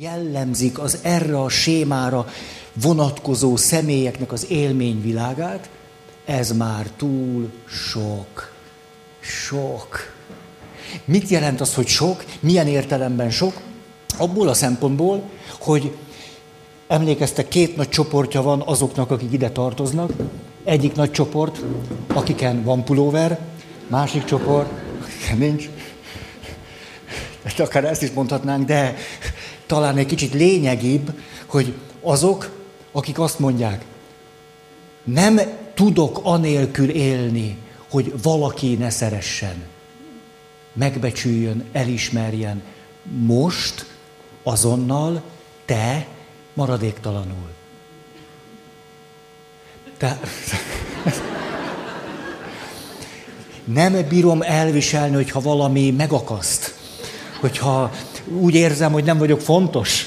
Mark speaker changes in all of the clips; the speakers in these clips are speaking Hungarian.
Speaker 1: jellemzik az erre a sémára vonatkozó személyeknek az élményvilágát, ez már túl sok. Sok. Mit jelent az, hogy sok? Milyen értelemben sok? Abból a szempontból, hogy emlékeztek, két nagy csoportja van azoknak, akik ide tartoznak. Egyik nagy csoport, akiken van pulóver, másik csoport, akiken nincs. Akár ezt is mondhatnánk, de talán egy kicsit lényegibb, hogy azok, akik azt mondják, nem tudok anélkül élni, hogy valaki ne szeressen, megbecsüljön, elismerjen. Most, azonnal, te maradéktalanul. Te... Nem bírom elviselni, hogyha valami megakaszt. Hogyha úgy érzem, hogy nem vagyok fontos.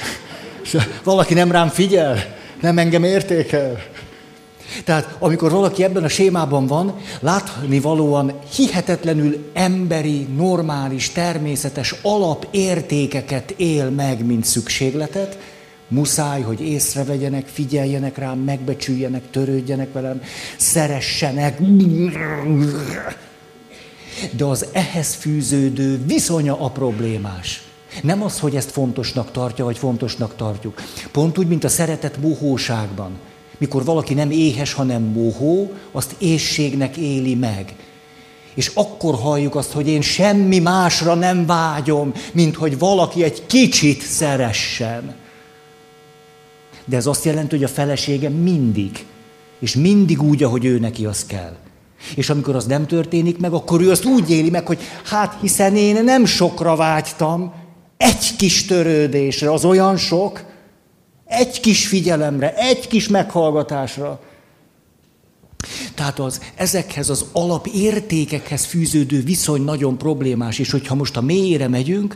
Speaker 1: Valaki nem rám figyel, nem engem értékel. Tehát amikor valaki ebben a sémában van, látni valóan hihetetlenül emberi, normális, természetes alapértékeket él meg, mint szükségletet, muszáj, hogy észrevegyenek, figyeljenek rám, megbecsüljenek, törődjenek velem, szeressenek. De az ehhez fűződő viszonya a problémás. Nem az, hogy ezt fontosnak tartja, vagy fontosnak tartjuk. Pont úgy, mint a szeretet mohóságban. Mikor valaki nem éhes, hanem mohó, azt éjségnek éli meg. És akkor halljuk azt, hogy én semmi másra nem vágyom, mint hogy valaki egy kicsit szeressen. De ez azt jelenti, hogy a felesége mindig, és mindig úgy, ahogy ő neki az kell. És amikor az nem történik meg, akkor ő azt úgy éli meg, hogy hát hiszen én nem sokra vágytam, egy kis törődésre, az olyan sok, egy kis figyelemre, egy kis meghallgatásra. Tehát az ezekhez az alapértékekhez fűződő viszony nagyon problémás, és hogyha most a mélyére megyünk,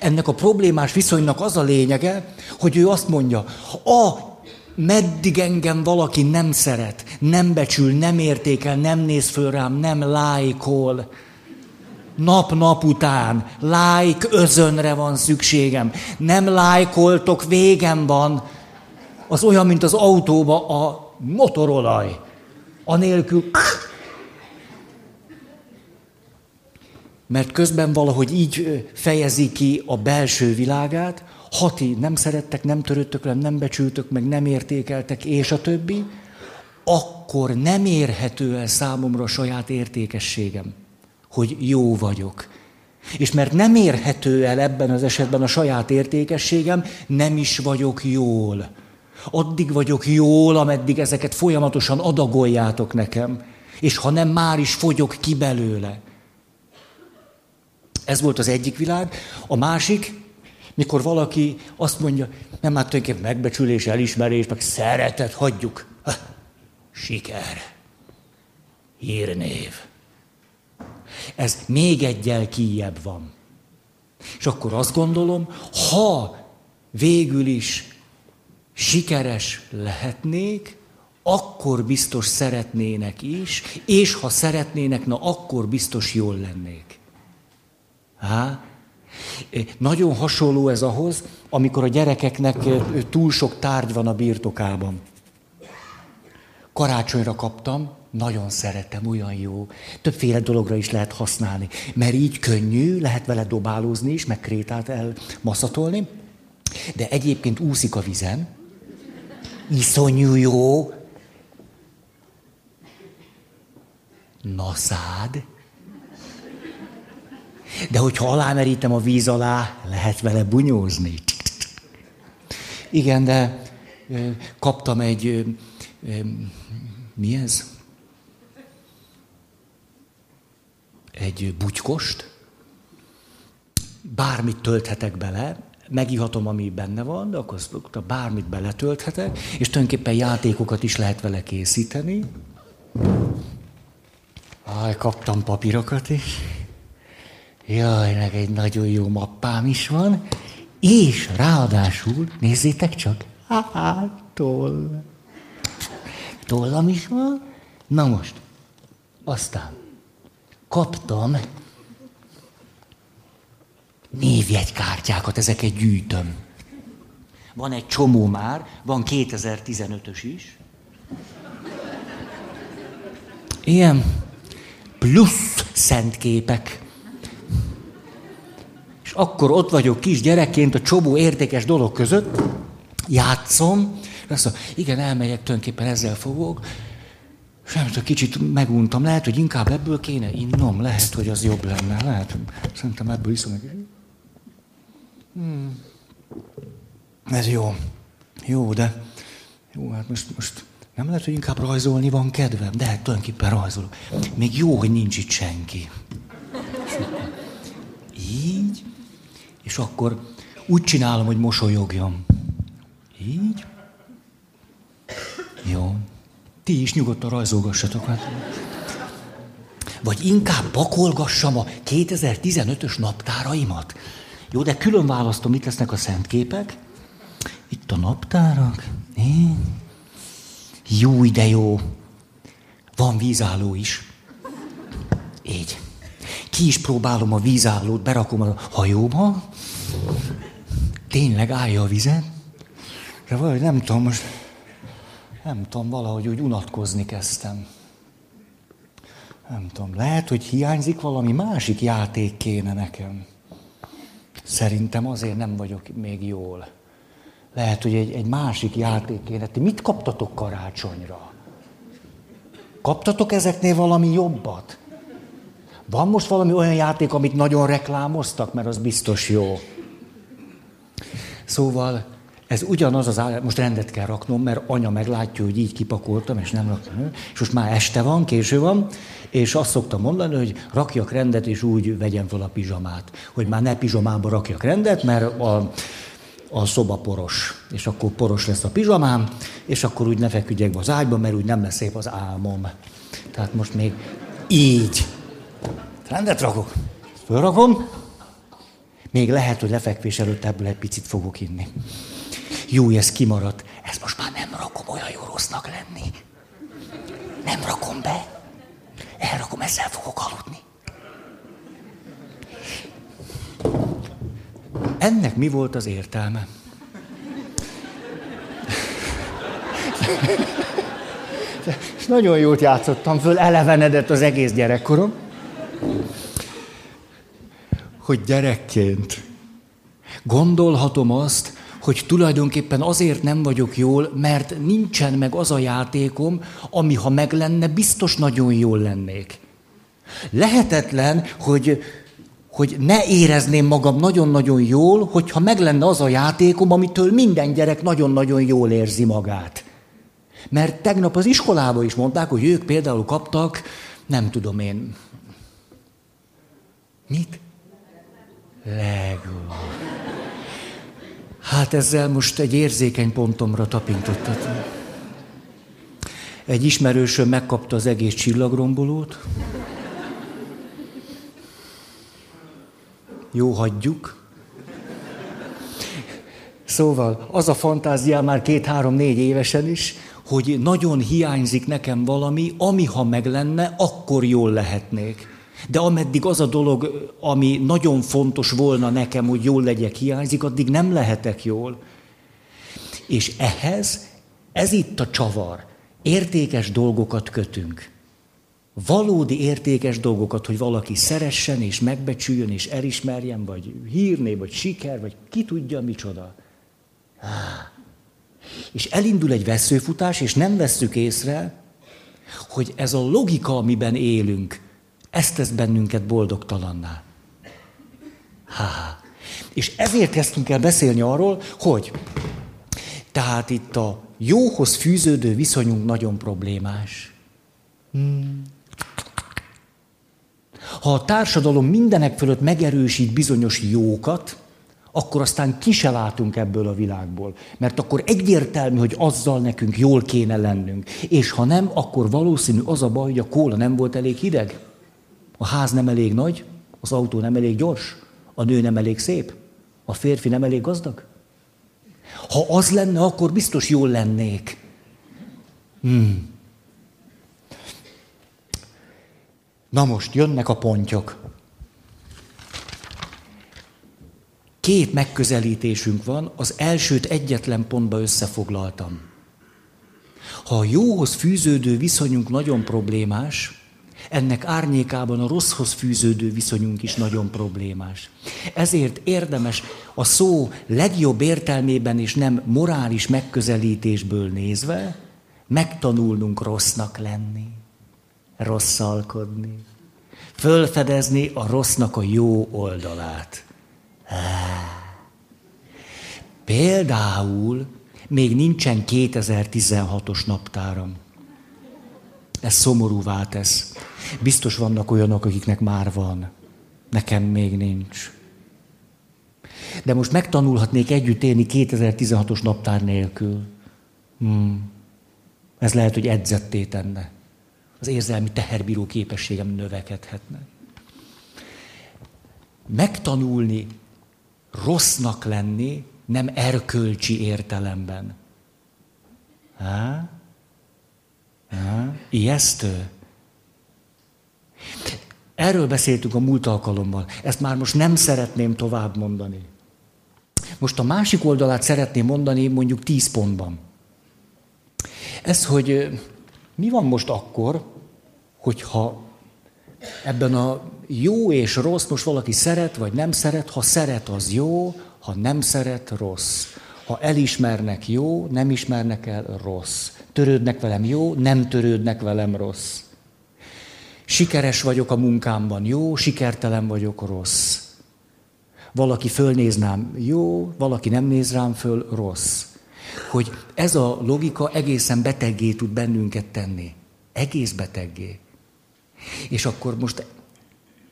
Speaker 1: ennek a problémás viszonynak az a lényege, hogy ő azt mondja, a meddig engem valaki nem szeret, nem becsül, nem értékel, nem néz föl rám, nem lájkol, nap-nap után like özönre van szükségem. Nem lájkoltok, végem van. Az olyan, mint az autóba a motorolaj. Anélkül... Mert közben valahogy így fejezi ki a belső világát, hati nem szerettek, nem törődtök velem, nem becsültök meg, nem értékeltek, és a többi, akkor nem érhető el számomra a saját értékességem hogy jó vagyok. És mert nem érhető el ebben az esetben a saját értékességem, nem is vagyok jól. Addig vagyok jól, ameddig ezeket folyamatosan adagoljátok nekem. És ha nem, már is fogyok ki belőle. Ez volt az egyik világ. A másik, mikor valaki azt mondja, nem hát tulajdonképpen megbecsülés, elismerés, meg szeretet, hagyjuk. Ha, siker. Hírnév. Ez még egyel kijebb van. És akkor azt gondolom, ha végül is sikeres lehetnék, akkor biztos szeretnének is, és ha szeretnének, na akkor biztos jól lennék. Há? Nagyon hasonló ez ahhoz, amikor a gyerekeknek túl sok tárgy van a birtokában. Karácsonyra kaptam nagyon szeretem, olyan jó. Többféle dologra is lehet használni. Mert így könnyű, lehet vele dobálózni is, meg krétát elmaszatolni. De egyébként úszik a vizen. Iszonyú jó. Naszád. De hogyha alámerítem a víz alá, lehet vele bunyózni. Igen, de kaptam egy, mi ez? Egy butykost, bármit tölthetek bele, megihatom, ami benne van, de akkor bármit beletölthetek, és tulajdonképpen játékokat is lehet vele készíteni. Aj, kaptam papírokat is. Jaj, meg egy nagyon jó mappám is van. És ráadásul, nézzétek csak, hát, toll. Tollam is van. Na most, aztán kaptam névjegykártyákat, ezeket gyűjtöm. Van egy csomó már, van 2015-ös is. Ilyen plusz szentképek. És akkor ott vagyok kis gyerekként a csomó értékes dolog között, játszom, azt mondom, igen, elmegyek, tulajdonképpen ezzel fogok, nem tudom, kicsit meguntam, lehet, hogy inkább ebből kéne innom, lehet, hogy az jobb lenne, lehet, szerintem ebből iszom egy hmm. Ez jó. Jó, de jó, hát most, most nem lehet, hogy inkább rajzolni van kedvem, de hát tulajdonképpen rajzolok. Még jó, hogy nincs itt senki. Így, és akkor úgy csinálom, hogy mosolyogjam. Így. Jó. Ti is nyugodtan rajzolgassatok. Hát. Vagy inkább pakolgassam a 2015-ös naptáraimat. Jó, de külön választom, mit lesznek a szentképek. Itt a naptárak. Én. Jó, de jó. Van vízálló is. Így. Ki is próbálom a vízállót, berakom a hajóba. Tényleg állja a vizet. De valahogy nem tudom, most nem tudom, valahogy úgy unatkozni kezdtem. Nem tudom, lehet, hogy hiányzik valami másik játék kéne nekem. Szerintem azért nem vagyok még jól. Lehet, hogy egy, egy másik játék kéne. Ti mit kaptatok karácsonyra? Kaptatok ezeknél valami jobbat? Van most valami olyan játék, amit nagyon reklámoztak, mert az biztos jó. Szóval ez ugyanaz az áll, most rendet kell raknom, mert anya meglátja, hogy így kipakoltam, és nem raktam. És most már este van, késő van, és azt szoktam mondani, hogy rakjak rendet, és úgy vegyem fel a pizsamát. Hogy már ne pizsamába rakjak rendet, mert a, a szoba poros, és akkor poros lesz a pizsamám, és akkor úgy ne feküdjek be az ágyba, mert úgy nem lesz szép az álmom. Tehát most még így. Rendet rakok. Fölrakom. Még lehet, hogy lefekvés előtt ebből egy picit fogok inni. Jó, ez kimaradt. Ez most már nem rakom olyan jó rossznak lenni. Nem rakom be. Elrakom, ezzel fogok aludni. Ennek mi volt az értelme? És nagyon jót játszottam föl, elevenedett az egész gyerekkorom. Hogy gyerekként gondolhatom azt, hogy tulajdonképpen azért nem vagyok jól, mert nincsen meg az a játékom, ami ha meg lenne, biztos nagyon jól lennék. Lehetetlen, hogy, hogy ne érezném magam nagyon-nagyon jól, hogyha meg lenne az a játékom, amitől minden gyerek nagyon-nagyon jól érzi magát. Mert tegnap az iskolában is mondták, hogy ők például kaptak, nem tudom én, mit? Lego. Hát ezzel most egy érzékeny pontomra tapintottat. Egy ismerősöm megkapta az egész csillagrombolót. Jó, hagyjuk. Szóval az a fantáziám már két-három-négy évesen is, hogy nagyon hiányzik nekem valami, ami ha meg lenne, akkor jól lehetnék. De ameddig az a dolog, ami nagyon fontos volna nekem, hogy jól legyek, hiányzik, addig nem lehetek jól. És ehhez, ez itt a csavar. Értékes dolgokat kötünk. Valódi értékes dolgokat, hogy valaki szeressen és megbecsüljön és elismerjen, vagy hírné, vagy siker, vagy ki tudja micsoda. És elindul egy veszőfutás, és nem vesszük észre, hogy ez a logika, amiben élünk, ez tesz bennünket boldogtalanná. Ha. És ezért kezdtünk el beszélni arról, hogy tehát itt a jóhoz fűződő viszonyunk nagyon problémás. Hmm. Ha a társadalom mindenek fölött megerősít bizonyos jókat, akkor aztán ki se látunk ebből a világból. Mert akkor egyértelmű, hogy azzal nekünk jól kéne lennünk. És ha nem, akkor valószínű az a baj, hogy a kóla nem volt elég hideg. A ház nem elég nagy, az autó nem elég gyors, a nő nem elég szép, a férfi nem elég gazdag. Ha az lenne, akkor biztos jól lennék. Hmm. Na most jönnek a pontyok. két megközelítésünk van, az elsőt egyetlen pontba összefoglaltam. Ha a jóhoz fűződő viszonyunk nagyon problémás, ennek árnyékában a rosszhoz fűződő viszonyunk is nagyon problémás. Ezért érdemes a szó legjobb értelmében és nem morális megközelítésből nézve megtanulnunk rossznak lenni, rosszalkodni, fölfedezni a rossznak a jó oldalát. Például még nincsen 2016-os naptáram. Ez szomorúvá tesz. Biztos vannak olyanok, akiknek már van. Nekem még nincs. De most megtanulhatnék együtt élni 2016-os naptár nélkül. Hmm. Ez lehet, hogy edzetté tenne. Az érzelmi teherbíró képességem növekedhetne. Megtanulni rossznak lenni, nem erkölcsi értelemben. Há? Há? Ijesztő? Erről beszéltünk a múlt alkalommal. Ezt már most nem szeretném tovább mondani. Most a másik oldalát szeretném mondani mondjuk tíz pontban. Ez, hogy mi van most akkor, hogyha ebben a jó és rossz, most valaki szeret vagy nem szeret, ha szeret, az jó, ha nem szeret, rossz. Ha elismernek jó, nem ismernek el, rossz. Törődnek velem jó, nem törődnek velem, rossz. Sikeres vagyok a munkámban, jó, sikertelen vagyok, rossz. Valaki fölnéz rám, jó, valaki nem néz rám föl, rossz. Hogy ez a logika egészen beteggé tud bennünket tenni. Egész beteggé. És akkor most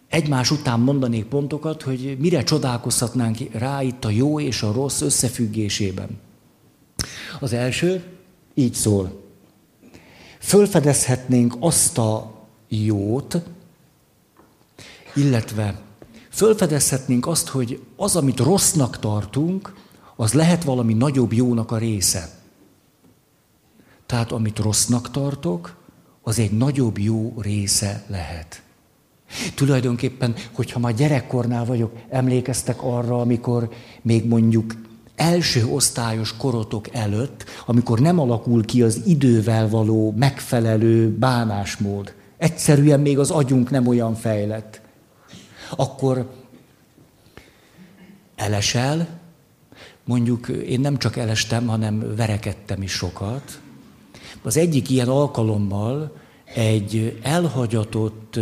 Speaker 1: egymás után mondanék pontokat, hogy mire csodálkozhatnánk rá itt a jó és a rossz összefüggésében. Az első így szól. Fölfedezhetnénk azt a jót, illetve fölfedezhetnénk azt, hogy az, amit rossznak tartunk, az lehet valami nagyobb jónak a része. Tehát amit rossznak tartok, az egy nagyobb jó része lehet. Tulajdonképpen, hogyha már gyerekkornál vagyok, emlékeztek arra, amikor még mondjuk első osztályos korotok előtt, amikor nem alakul ki az idővel való megfelelő bánásmód. Egyszerűen még az agyunk nem olyan fejlett. Akkor elesel, mondjuk én nem csak elestem, hanem verekedtem is sokat. Az egyik ilyen alkalommal egy elhagyatott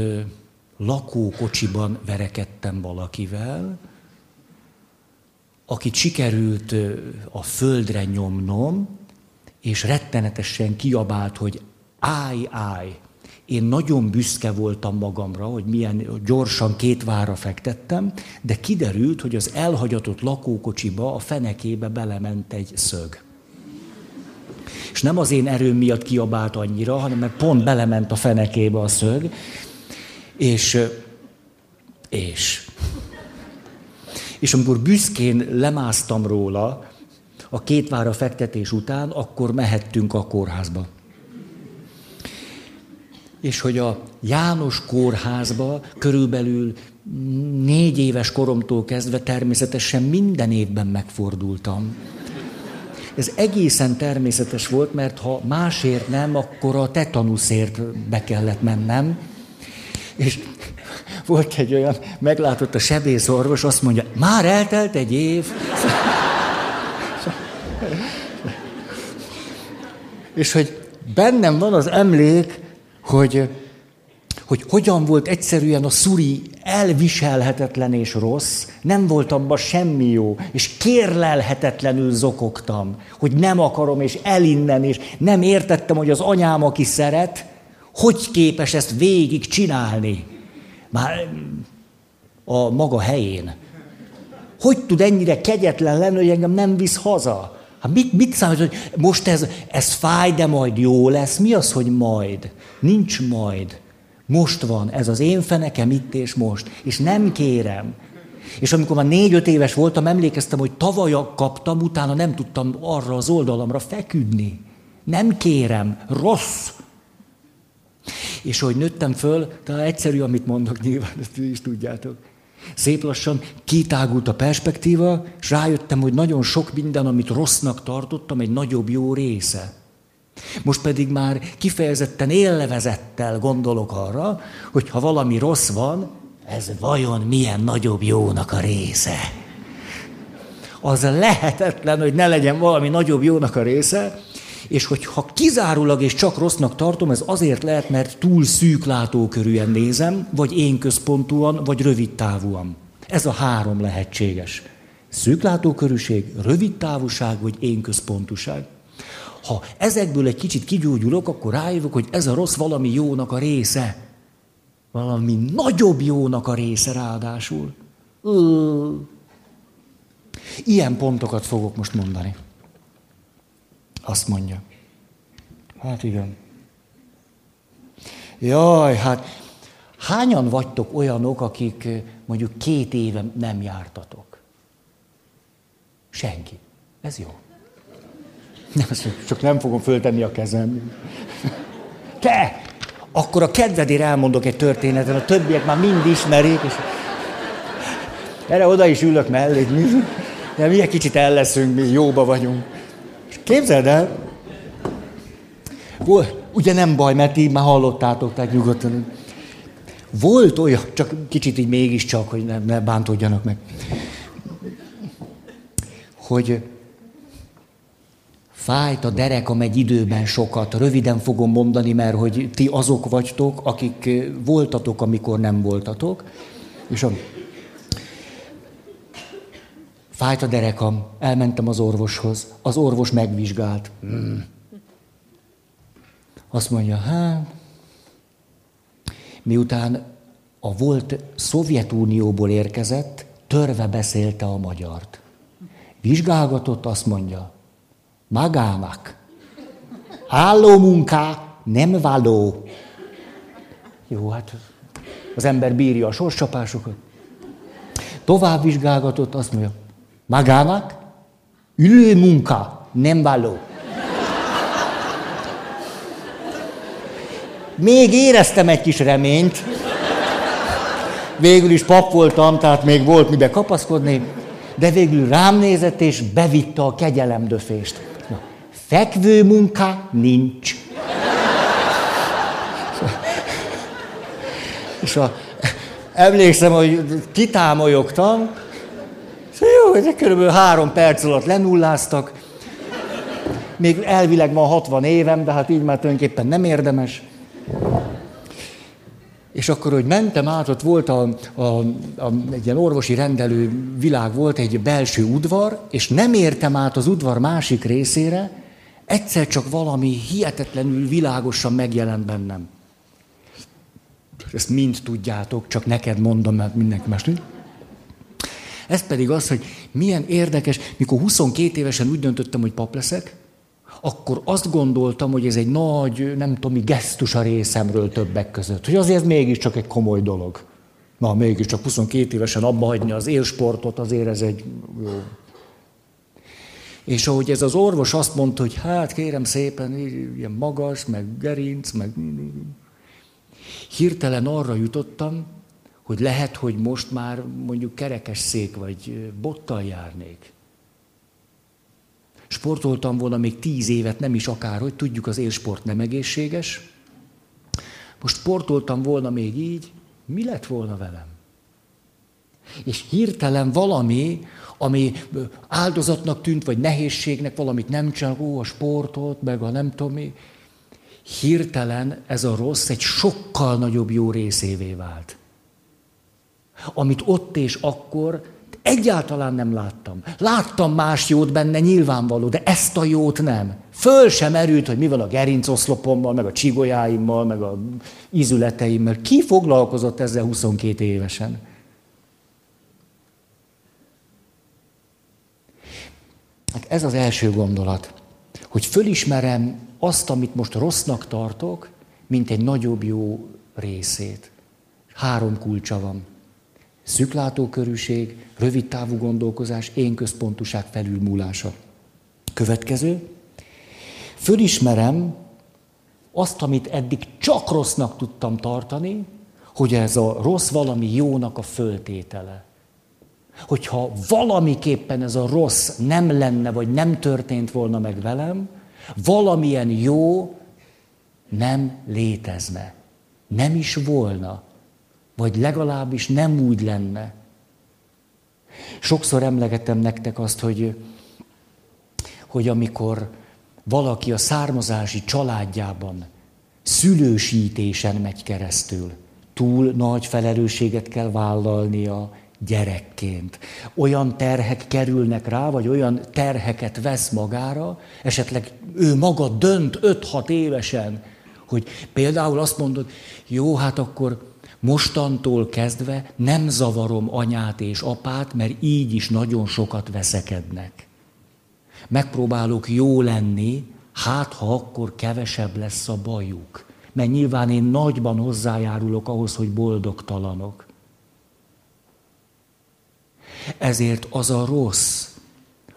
Speaker 1: lakókocsiban verekedtem valakivel, akit sikerült a földre nyomnom, és rettenetesen kiabált, hogy állj, állj. Én nagyon büszke voltam magamra, hogy milyen gyorsan két vára fektettem, de kiderült, hogy az elhagyatott lakókocsiba, a fenekébe belement egy szög. És nem az én erőm miatt kiabált annyira, hanem mert pont belement a fenekébe a szög, és, és, és amikor büszkén lemásztam róla, a két vára fektetés után, akkor mehettünk a kórházba. És hogy a János kórházba körülbelül négy éves koromtól kezdve természetesen minden évben megfordultam. Ez egészen természetes volt, mert ha másért nem, akkor a tetanuszért be kellett mennem. És volt egy olyan, meglátott a sebészorvos, azt mondja, már eltelt egy év. És hogy bennem van az emlék, hogy, hogy hogyan volt egyszerűen a szuri elviselhetetlen és rossz, nem volt abban semmi jó, és kérlelhetetlenül zokogtam, hogy nem akarom, és elinnen, és nem értettem, hogy az anyám, aki szeret, hogy képes ezt végig csinálni? Már a maga helyén. Hogy tud ennyire kegyetlen lenni, hogy engem nem visz haza? Hát mit, mit számít, hogy most ez, ez fáj, de majd jó lesz? Mi az, hogy majd? Nincs majd. Most van, ez az én fenekem itt és most. És nem kérem. És amikor már négy-öt éves voltam, emlékeztem, hogy tavaly kaptam, utána nem tudtam arra az oldalamra feküdni. Nem kérem, rossz. És hogy nőttem föl, talán egyszerű, amit mondok, nyilván ezt is tudjátok. Szép lassan kitágult a perspektíva, és rájöttem, hogy nagyon sok minden, amit rossznak tartottam, egy nagyobb jó része. Most pedig már kifejezetten élvezettel gondolok arra, hogy ha valami rossz van, ez vajon milyen nagyobb jónak a része. Az lehetetlen, hogy ne legyen valami nagyobb jónak a része, és hogyha kizárólag és csak rossznak tartom, ez azért lehet, mert túl szűk látókörűen nézem, vagy én központúan, vagy rövid távúan. Ez a három lehetséges. Szűk látókörűség, rövid távúság, vagy én központúság. Ha ezekből egy kicsit kigyógyulok, akkor rájövök, hogy ez a rossz valami jónak a része. Valami nagyobb jónak a része ráadásul. Ilyen pontokat fogok most mondani. Azt mondja. Hát igen. Jaj, hát hányan vagytok olyanok, akik mondjuk két éve nem jártatok? Senki. Ez jó. Nem, csak nem fogom föltenni a kezem. Te! Akkor a kedvedért elmondok egy történetet, a többiek már mind ismerik, és erre oda is ülök mellé, de mi egy kicsit el leszünk, mi jóba vagyunk. Képzeld el, ugye nem baj, mert így már hallottátok, tehát nyugodtan. Volt olyan, csak kicsit így mégiscsak, hogy ne, ne bántódjanak meg, hogy fájt a derekam egy időben sokat. Röviden fogom mondani, mert hogy ti azok vagytok, akik voltatok, amikor nem voltatok. És a Fájt a derekam, elmentem az orvoshoz. Az orvos megvizsgált. Hmm. Azt mondja, hát, miután a volt Szovjetunióból érkezett, törve beszélte a magyart. Vizsgálgatott, azt mondja, magának, álló nem való. Jó, hát az ember bírja a sorscsapásokat. Tovább vizsgálgatott, azt mondja, Magának ülő munka nem való. Még éreztem egy kis reményt. Végül is pap voltam, tehát még volt mibe kapaszkodni, de végül rám nézett és bevitte a kegyelemdöfést. Na, fekvő munka nincs. És a, emlékszem, hogy kitámolyogtam, jó, hogy körülbelül három perc alatt lenulláztak. Még elvileg van 60 évem, de hát így már tulajdonképpen nem érdemes. És akkor, hogy mentem át, ott volt a, a, a, egy ilyen orvosi rendelő világ, volt egy belső udvar, és nem értem át az udvar másik részére, egyszer csak valami hihetetlenül világosan megjelent bennem. Ezt mind tudjátok, csak neked mondom, mert mindenki más tudja. Ez pedig az, hogy milyen érdekes, mikor 22 évesen úgy döntöttem, hogy pap leszek, akkor azt gondoltam, hogy ez egy nagy, nem tudom, mi gesztus a részemről többek között. Hogy azért ez mégiscsak egy komoly dolog. Na, mégiscsak 22 évesen abba hagyni az élsportot, azért ez egy jó. És ahogy ez az orvos azt mondta, hogy hát kérem szépen, ilyen magas, meg gerinc, meg... Hirtelen arra jutottam, hogy lehet, hogy most már mondjuk kerekes szék vagy bottal járnék. Sportoltam volna még tíz évet, nem is akárhogy, tudjuk, az élsport nem egészséges. Most sportoltam volna még így, mi lett volna velem? És hirtelen valami, ami áldozatnak tűnt, vagy nehézségnek, valamit nem csinálok, ó, a sportot, meg a nem tudom mi, hirtelen ez a rossz egy sokkal nagyobb jó részévé vált amit ott és akkor egyáltalán nem láttam. Láttam más jót benne, nyilvánvaló, de ezt a jót nem. Föl sem erült, hogy mi van a gerincoszlopommal, meg a csigolyáimmal, meg a ízületeimmel. Ki foglalkozott ezzel 22 évesen? Hát ez az első gondolat, hogy fölismerem azt, amit most rossznak tartok, mint egy nagyobb jó részét. Három kulcsa van. Szüklátókörűség, rövid távú gondolkozás, én központuság felülmúlása. Következő. Fölismerem azt, amit eddig csak rossznak tudtam tartani, hogy ez a rossz valami jónak a föltétele. Hogyha valamiképpen ez a rossz nem lenne, vagy nem történt volna meg velem, valamilyen jó nem létezne. Nem is volna. Vagy legalábbis nem úgy lenne. Sokszor emlegetem nektek azt, hogy, hogy amikor valaki a származási családjában szülősítésen megy keresztül, túl nagy felelősséget kell vállalnia gyerekként. Olyan terhek kerülnek rá, vagy olyan terheket vesz magára, esetleg ő maga dönt 5-6 évesen, hogy például azt mondod, jó, hát akkor mostantól kezdve nem zavarom anyát és apát, mert így is nagyon sokat veszekednek. Megpróbálok jó lenni, hát ha akkor kevesebb lesz a bajuk. Mert nyilván én nagyban hozzájárulok ahhoz, hogy boldogtalanok. Ezért az a rossz,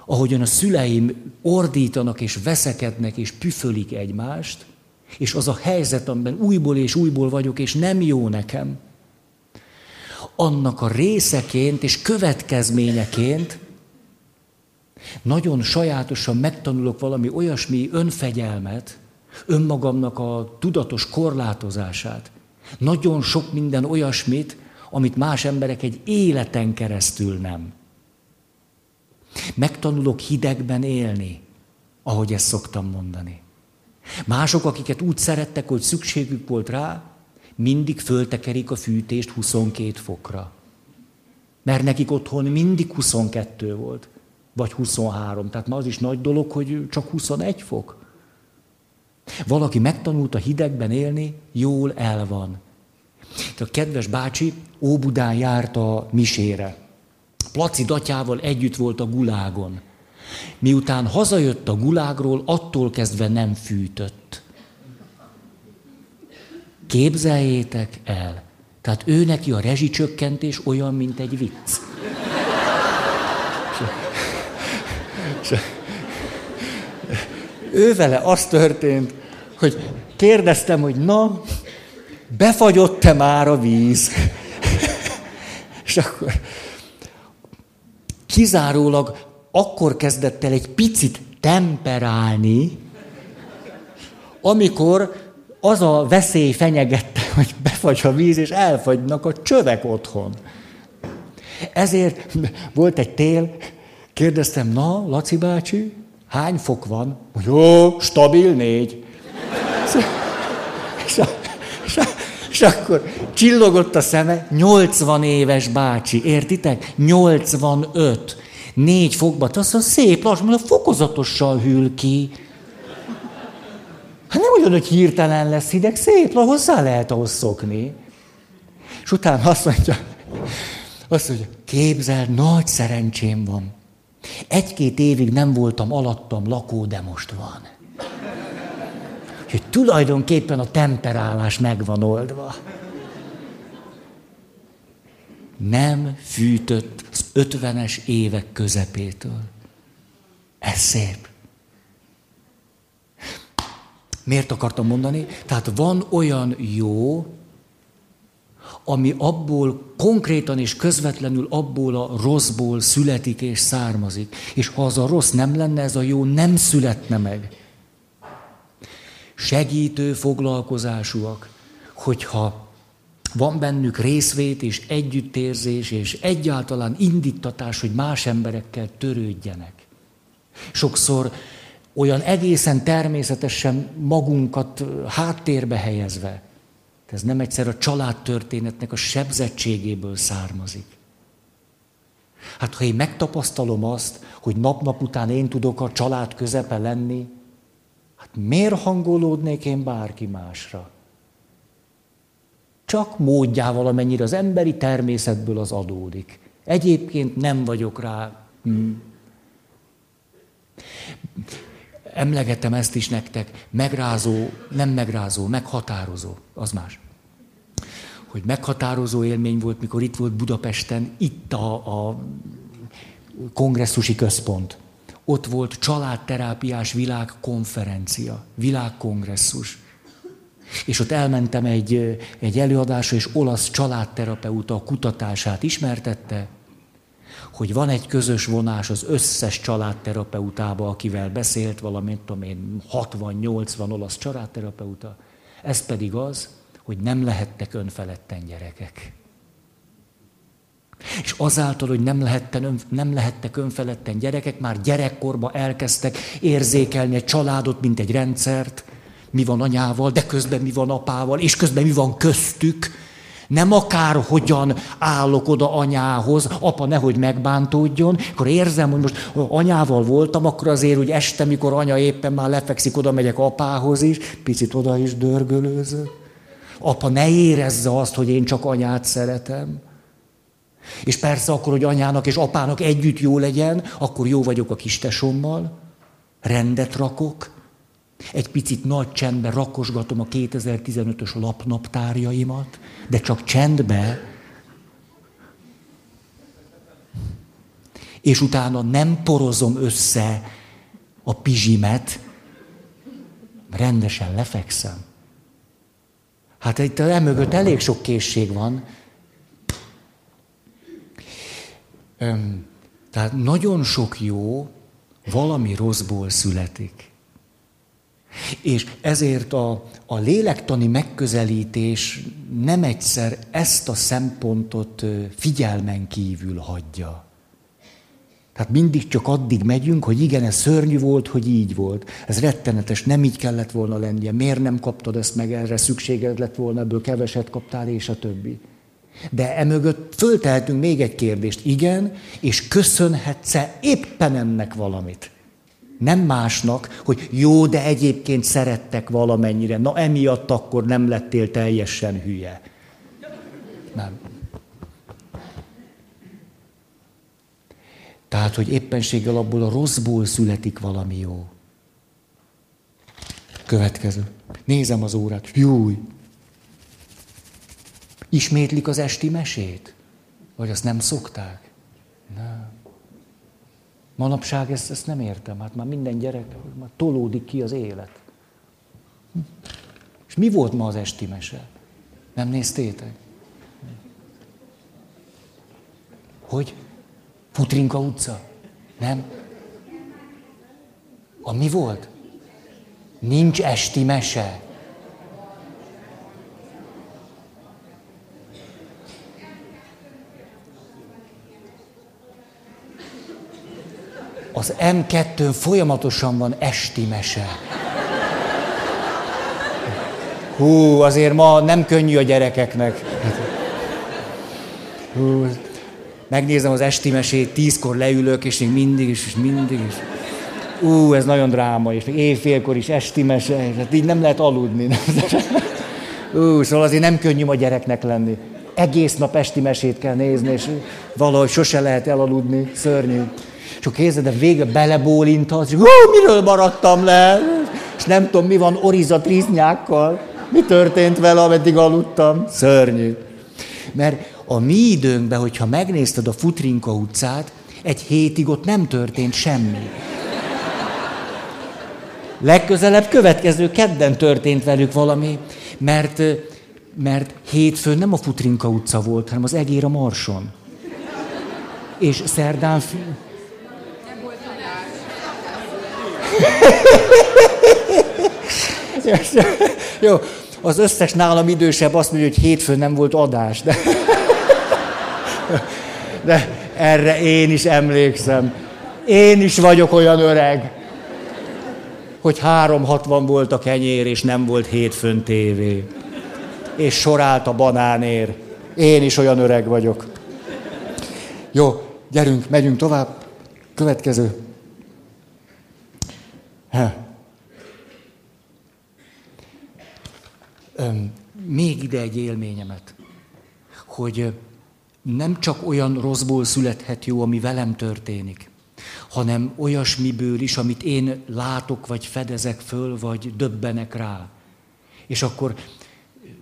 Speaker 1: ahogyan a szüleim ordítanak és veszekednek és püfölik egymást, és az a helyzet, amiben újból és újból vagyok, és nem jó nekem, annak a részeként és következményeként nagyon sajátosan megtanulok valami olyasmi önfegyelmet, önmagamnak a tudatos korlátozását. Nagyon sok minden olyasmit, amit más emberek egy életen keresztül nem. Megtanulok hidegben élni, ahogy ezt szoktam mondani. Mások, akiket úgy szerettek, hogy szükségük volt rá, mindig föltekerik a fűtést 22 fokra. Mert nekik otthon mindig 22 volt, vagy 23. Tehát ma az is nagy dolog, hogy csak 21 fok. Valaki megtanulta hidegben élni, jól el van. A kedves bácsi Óbudán járt a misére. Placi datyával együtt volt a gulágon. Miután hazajött a gulágról, attól kezdve nem fűtött. Képzeljétek el. Tehát ő neki a rezsicsökkentés olyan, mint egy vicc. ő vele az történt, hogy kérdeztem, hogy na, befagyott-e már a víz? És akkor kizárólag akkor kezdett el egy picit temperálni, amikor az a veszély fenyegette, hogy befagy a víz, és elfagynak a csövek otthon. Ezért volt egy tél, kérdeztem, na, Laci bácsi, hány fok van? Jó, stabil négy. És, és, akkor csillogott a szeme, 80 éves bácsi, értitek? 85. Négy fokba, azt mondja, szép lassan, fokozatosan hűl ki. Hát nem olyan, hogy hirtelen lesz hideg, szép, hozzá lehet ahhoz szokni. És utána azt mondja, azt mondja, képzeld, nagy szerencsém van. Egy-két évig nem voltam alattam lakó, de most van. Hogy tulajdonképpen a temperálás meg van oldva. Nem fűtött az ötvenes évek közepétől. Ez szép. Miért akartam mondani? Tehát van olyan jó, ami abból konkrétan és közvetlenül abból a rosszból születik és származik. És ha az a rossz nem lenne, ez a jó nem születne meg. Segítő foglalkozásúak, hogyha van bennük részvét és együttérzés és egyáltalán indítatás, hogy más emberekkel törődjenek. Sokszor olyan egészen természetesen magunkat háttérbe helyezve. Ez nem egyszer a családtörténetnek a sebzettségéből származik. Hát ha én megtapasztalom azt, hogy nap-nap után én tudok a család közepe lenni, hát miért hangolódnék én bárki másra? Csak módjával, amennyire az emberi természetből az adódik. Egyébként nem vagyok rá. Hmm emlegetem ezt is nektek, megrázó, nem megrázó, meghatározó, az más. Hogy meghatározó élmény volt, mikor itt volt Budapesten, itt a, a kongresszusi központ. Ott volt családterápiás világkonferencia, világkongresszus. És ott elmentem egy, egy előadásra, és olasz családterapeuta a kutatását ismertette, hogy van egy közös vonás az összes családterapeutába, akivel beszélt, valamint tudom én, 60-80 olasz családterapeuta. Ez pedig az, hogy nem lehettek önfeledten gyerekek. És azáltal, hogy nem, lehetten, nem lehettek önfeledten gyerekek, már gyerekkorban elkezdtek érzékelni egy családot, mint egy rendszert, mi van anyával, de közben mi van apával, és közben mi van köztük. Nem akár hogyan állok oda anyához, apa nehogy megbántódjon, akkor érzem, hogy most anyával voltam, akkor azért, hogy este, mikor anya éppen már lefekszik, oda megyek apához is, picit oda is dörgölőzök. Apa ne érezze azt, hogy én csak anyát szeretem. És persze akkor, hogy anyának és apának együtt jó legyen, akkor jó vagyok a kistesommal, rendet rakok, egy picit nagy csendben rakosgatom a 2015-ös lapnaptárjaimat, de csak csendbe. És utána nem porozom össze a pizsimet, rendesen lefekszem. Hát itt emögött elég sok készség van. Tehát nagyon sok jó valami rosszból születik. És ezért a, a lélektani megközelítés nem egyszer ezt a szempontot figyelmen kívül hagyja. Tehát mindig csak addig megyünk, hogy igen, ez szörnyű volt, hogy így volt. Ez rettenetes, nem így kellett volna lennie. Miért nem kaptad ezt meg, erre szükséged lett volna, ebből keveset kaptál, és a többi. De emögött föltehetünk még egy kérdést. Igen, és köszönhetsz-e éppen ennek valamit? Nem másnak, hogy jó, de egyébként szerettek valamennyire. Na emiatt akkor nem lettél teljesen hülye. Nem. Tehát, hogy éppenséggel abból a rosszból születik valami jó. Következő. Nézem az órát. Júj! Ismétlik az esti mesét? Vagy azt nem szokták? Nem. Manapság ezt, ezt nem értem. Hát már minden gyerek, már tolódik ki az élet. És mi volt ma az esti mese? Nem néztétek? Hogy? Putrinka utca? Nem? A mi volt? Nincs esti mese. Az M2-n folyamatosan van esti mese. Hú, azért ma nem könnyű a gyerekeknek. Hú, megnézem az esti mesét, tízkor leülök, és még mindig is, és mindig is. Ú, ez nagyon dráma, és még éjfélkor is esti mese, és hát így nem lehet aludni. Ú, szóval azért nem könnyű a gyereknek lenni. Egész nap esti mesét kell nézni, és valahogy sose lehet elaludni, szörnyű. És akkor kézed, de végre belebólintasz, hogy miről maradtam le? És nem tudom, mi van Oriza Triznyákkal. Mi történt vele, ameddig aludtam? Szörnyű. Mert a mi időnkben, hogyha megnézted a Futrinka utcát, egy hétig ott nem történt semmi. Legközelebb következő kedden történt velük valami, mert, mert hétfőn nem a Futrinka utca volt, hanem az Egér a Marson. És szerdán... Jó, az összes nálam idősebb azt mondja, hogy hétfőn nem volt adás. De, de erre én is emlékszem. Én is vagyok olyan öreg, hogy 360 volt a kenyér, és nem volt hétfőn tévé. És sorált a banánér. Én is olyan öreg vagyok. Jó, gyerünk, megyünk tovább. Következő. Még ide egy élményemet, hogy nem csak olyan rosszból születhet jó, ami velem történik, hanem olyasmiből is, amit én látok, vagy fedezek föl, vagy döbbenek rá. És akkor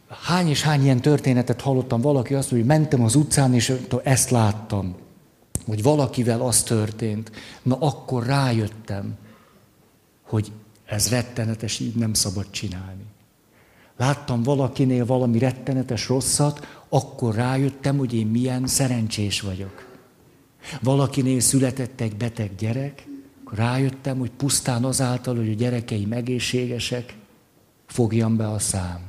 Speaker 1: hány és hány ilyen történetet hallottam, valaki azt hogy mentem az utcán, és ezt láttam. Hogy valakivel az történt. Na akkor rájöttem, hogy ez rettenetes, így nem szabad csinálni. láttam valakinél valami rettenetes rosszat, akkor rájöttem, hogy én milyen szerencsés vagyok. Valakinél született egy beteg gyerek, akkor rájöttem, hogy pusztán azáltal, hogy a gyerekei egészségesek, fogjam be a szám.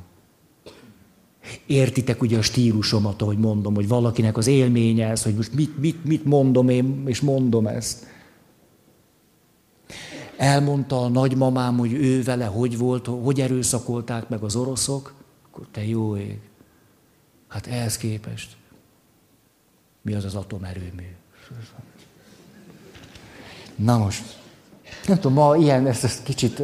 Speaker 1: Értitek ugye a stílusomat, ahogy mondom, hogy valakinek az élménye ez, hogy most mit, mit, mit mondom én, és mondom ezt. Elmondta a nagymamám, hogy ő vele hogy volt, hogy erőszakolták meg az oroszok, akkor te jó ég. Hát ehhez képest mi az az atomerőmű? Na most, nem tudom, ma ilyen, ez, ez kicsit...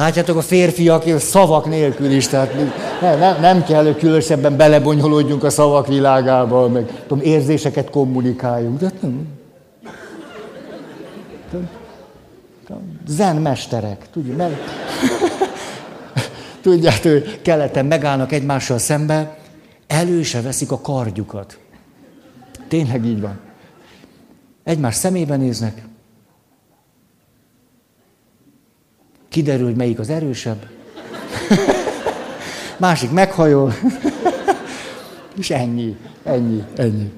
Speaker 1: Látjátok, a férfiak szavak nélkül is, tehát nem, nem, nem kell, különösebben belebonyolódjunk a szavak világába, meg tudom, érzéseket kommunikáljunk. De nem. Zen mesterek, tudja, meg... Tudjátok, hogy keleten megállnak egymással szembe, elő se veszik a kardjukat. Tényleg így van. Egymás szemébe néznek. Kiderül, hogy melyik az erősebb. Másik meghajol. És ennyi, ennyi, ennyi.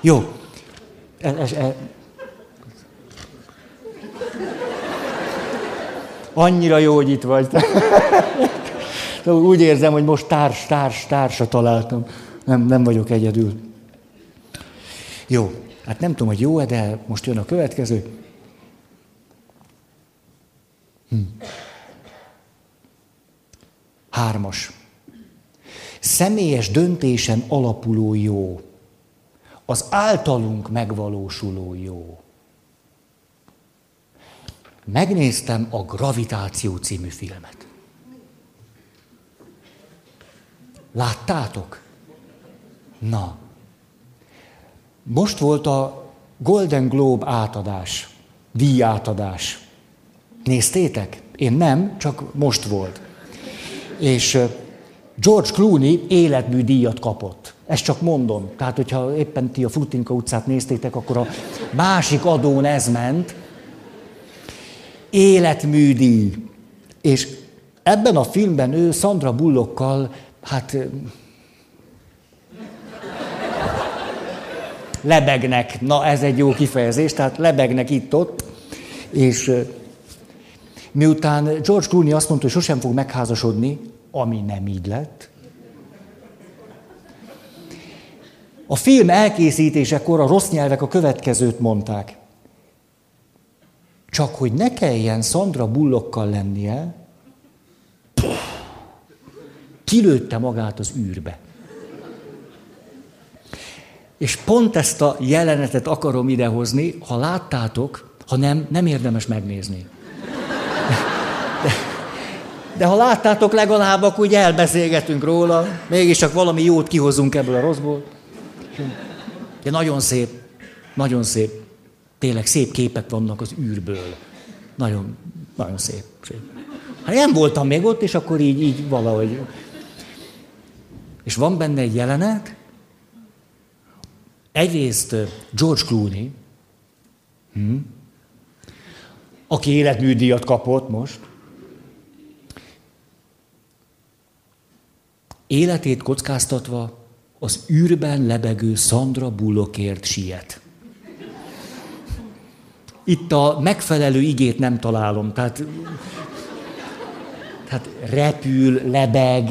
Speaker 1: Jó. E, e, e. Annyira jó, hogy itt vagy. Úgy érzem, hogy most társ, társ, társa találtam. Nem, nem vagyok egyedül. Jó, hát nem tudom, hogy jó-e, de most jön a következő. Hm. Hármas. Személyes döntésen alapuló jó. Az általunk megvalósuló jó. Megnéztem a Gravitáció című filmet. Láttátok? Na. Most volt a Golden Globe átadás, díjátadás. Néztétek? Én nem, csak most volt. És George Clooney életmű díjat kapott. Ezt csak mondom. Tehát, hogyha éppen ti a Frutinka utcát néztétek, akkor a másik adón ez ment. Életműdíj. És ebben a filmben ő Sandra Bullockkal hát lebegnek, na ez egy jó kifejezés, tehát lebegnek itt-ott, és miután George Clooney azt mondta, hogy sosem fog megházasodni, ami nem így lett, a film elkészítésekor a rossz nyelvek a következőt mondták. Csak hogy ne kelljen Sandra Bullokkal lennie, kilőtte magát az űrbe. És pont ezt a jelenetet akarom idehozni, ha láttátok, ha nem, nem érdemes megnézni. De, ha láttátok legalább, akkor úgy elbeszélgetünk róla, mégis csak valami jót kihozunk ebből a rosszból. De nagyon szép, nagyon szép. Tényleg szép képek vannak az űrből. Nagyon, nagyon szép. szép. Hát nem voltam még ott, és akkor így, így valahogy és van benne egy jelenet, egyrészt George Clooney, hm, aki életműdíjat kapott most, életét kockáztatva az űrben lebegő Sandra Bullockért siet. Itt a megfelelő igét nem találom, tehát, tehát repül, lebeg,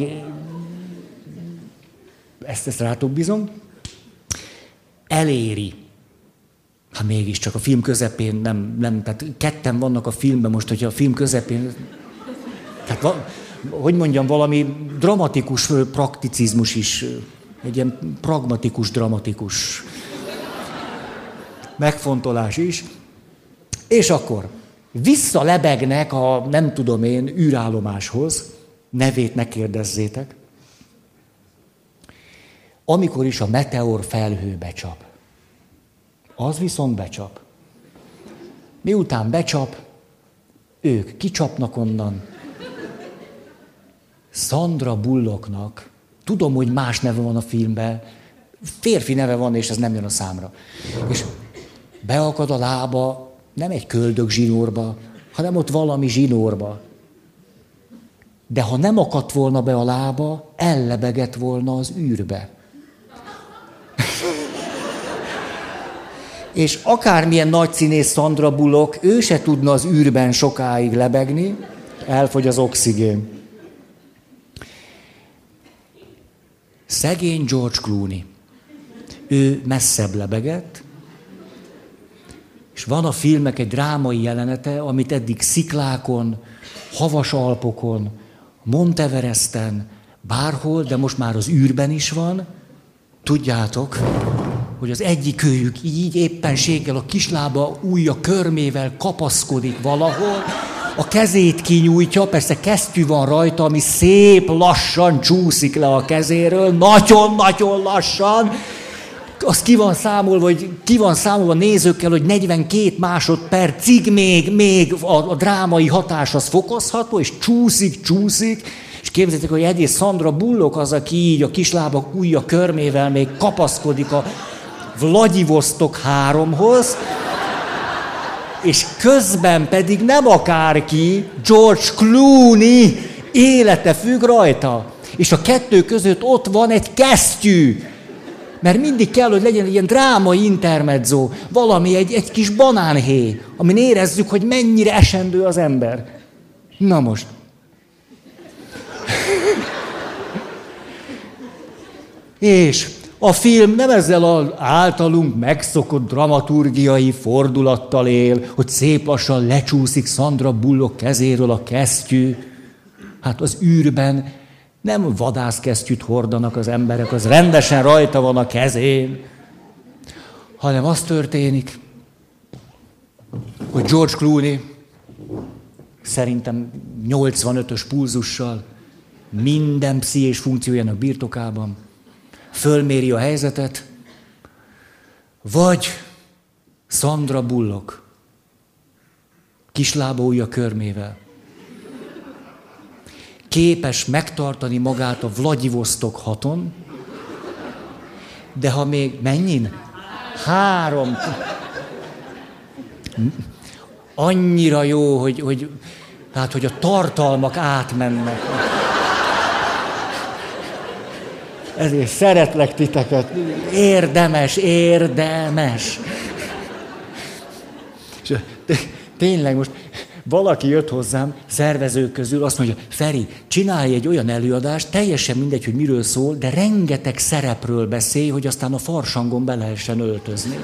Speaker 1: ezt, ezt rátok bizom, eléri. Ha mégiscsak a film közepén nem, nem, tehát ketten vannak a filmben most, hogyha a film közepén, tehát va, hogy mondjam, valami dramatikus prakticizmus is, egy ilyen pragmatikus, dramatikus megfontolás is. És akkor visszalebegnek a, nem tudom én, űrállomáshoz, nevét ne kérdezzétek, amikor is a meteor felhő becsap. Az viszont becsap. Miután becsap, ők kicsapnak onnan. Sandra Bulloknak, tudom, hogy más neve van a filmben, férfi neve van, és ez nem jön a számra. És beakad a lába Nem egy köldök zsinórba, hanem ott valami zsinórba. De ha nem akadt volna be a lába, ellebegett volna az űrbe. És akármilyen nagy színész Sandra Bullock, ő se tudna az űrben sokáig lebegni, elfogy az oxigén. Szegény George Clooney. Ő messzebb lebegett, és van a filmek egy drámai jelenete, amit eddig sziklákon, havas alpokon, Monteveresten, bárhol, de most már az űrben is van. Tudjátok, hogy az egyik őjük így éppenséggel a kislába újja körmével kapaszkodik valahol, a kezét kinyújtja, persze kesztyű van rajta, ami szép lassan csúszik le a kezéről, nagyon-nagyon lassan, az ki van számolva, hogy ki van számolva nézőkkel, hogy 42 másodpercig még, még a, a drámai hatás az fokozható, és csúszik, csúszik, és képzeljétek, hogy egész Sandra Bullok az, aki így a kislábak ujja körmével még kapaszkodik a Vladivostok háromhoz, és közben pedig nem akárki, George Clooney élete függ rajta. És a kettő között ott van egy kesztyű. Mert mindig kell, hogy legyen egy ilyen drámai intermezzo, valami, egy, egy kis banánhé, amin érezzük, hogy mennyire esendő az ember. Na most. És a film nem ezzel az általunk megszokott dramaturgiai fordulattal él, hogy szép lassan lecsúszik Sandra Bullock kezéről a kesztyű. Hát az űrben nem vadászkesztyűt hordanak az emberek, az rendesen rajta van a kezén, hanem az történik, hogy George Clooney szerintem 85-ös pulzussal, minden pszichés funkciójának birtokában, fölméri a helyzetet, vagy Sandra Bullock, kislába ujja körmével, képes megtartani magát a Vladivostok haton, de ha még mennyin? Három. Annyira jó, hogy, hogy, tehát, hogy a tartalmak átmennek. Ezért szeretlek titeket. Érdemes, érdemes. És tényleg most valaki jött hozzám, szervezők közül, azt mondja, Feri, csinálj egy olyan előadást, teljesen mindegy, hogy miről szól, de rengeteg szerepről beszélj, hogy aztán a farsangon be lehessen öltözni.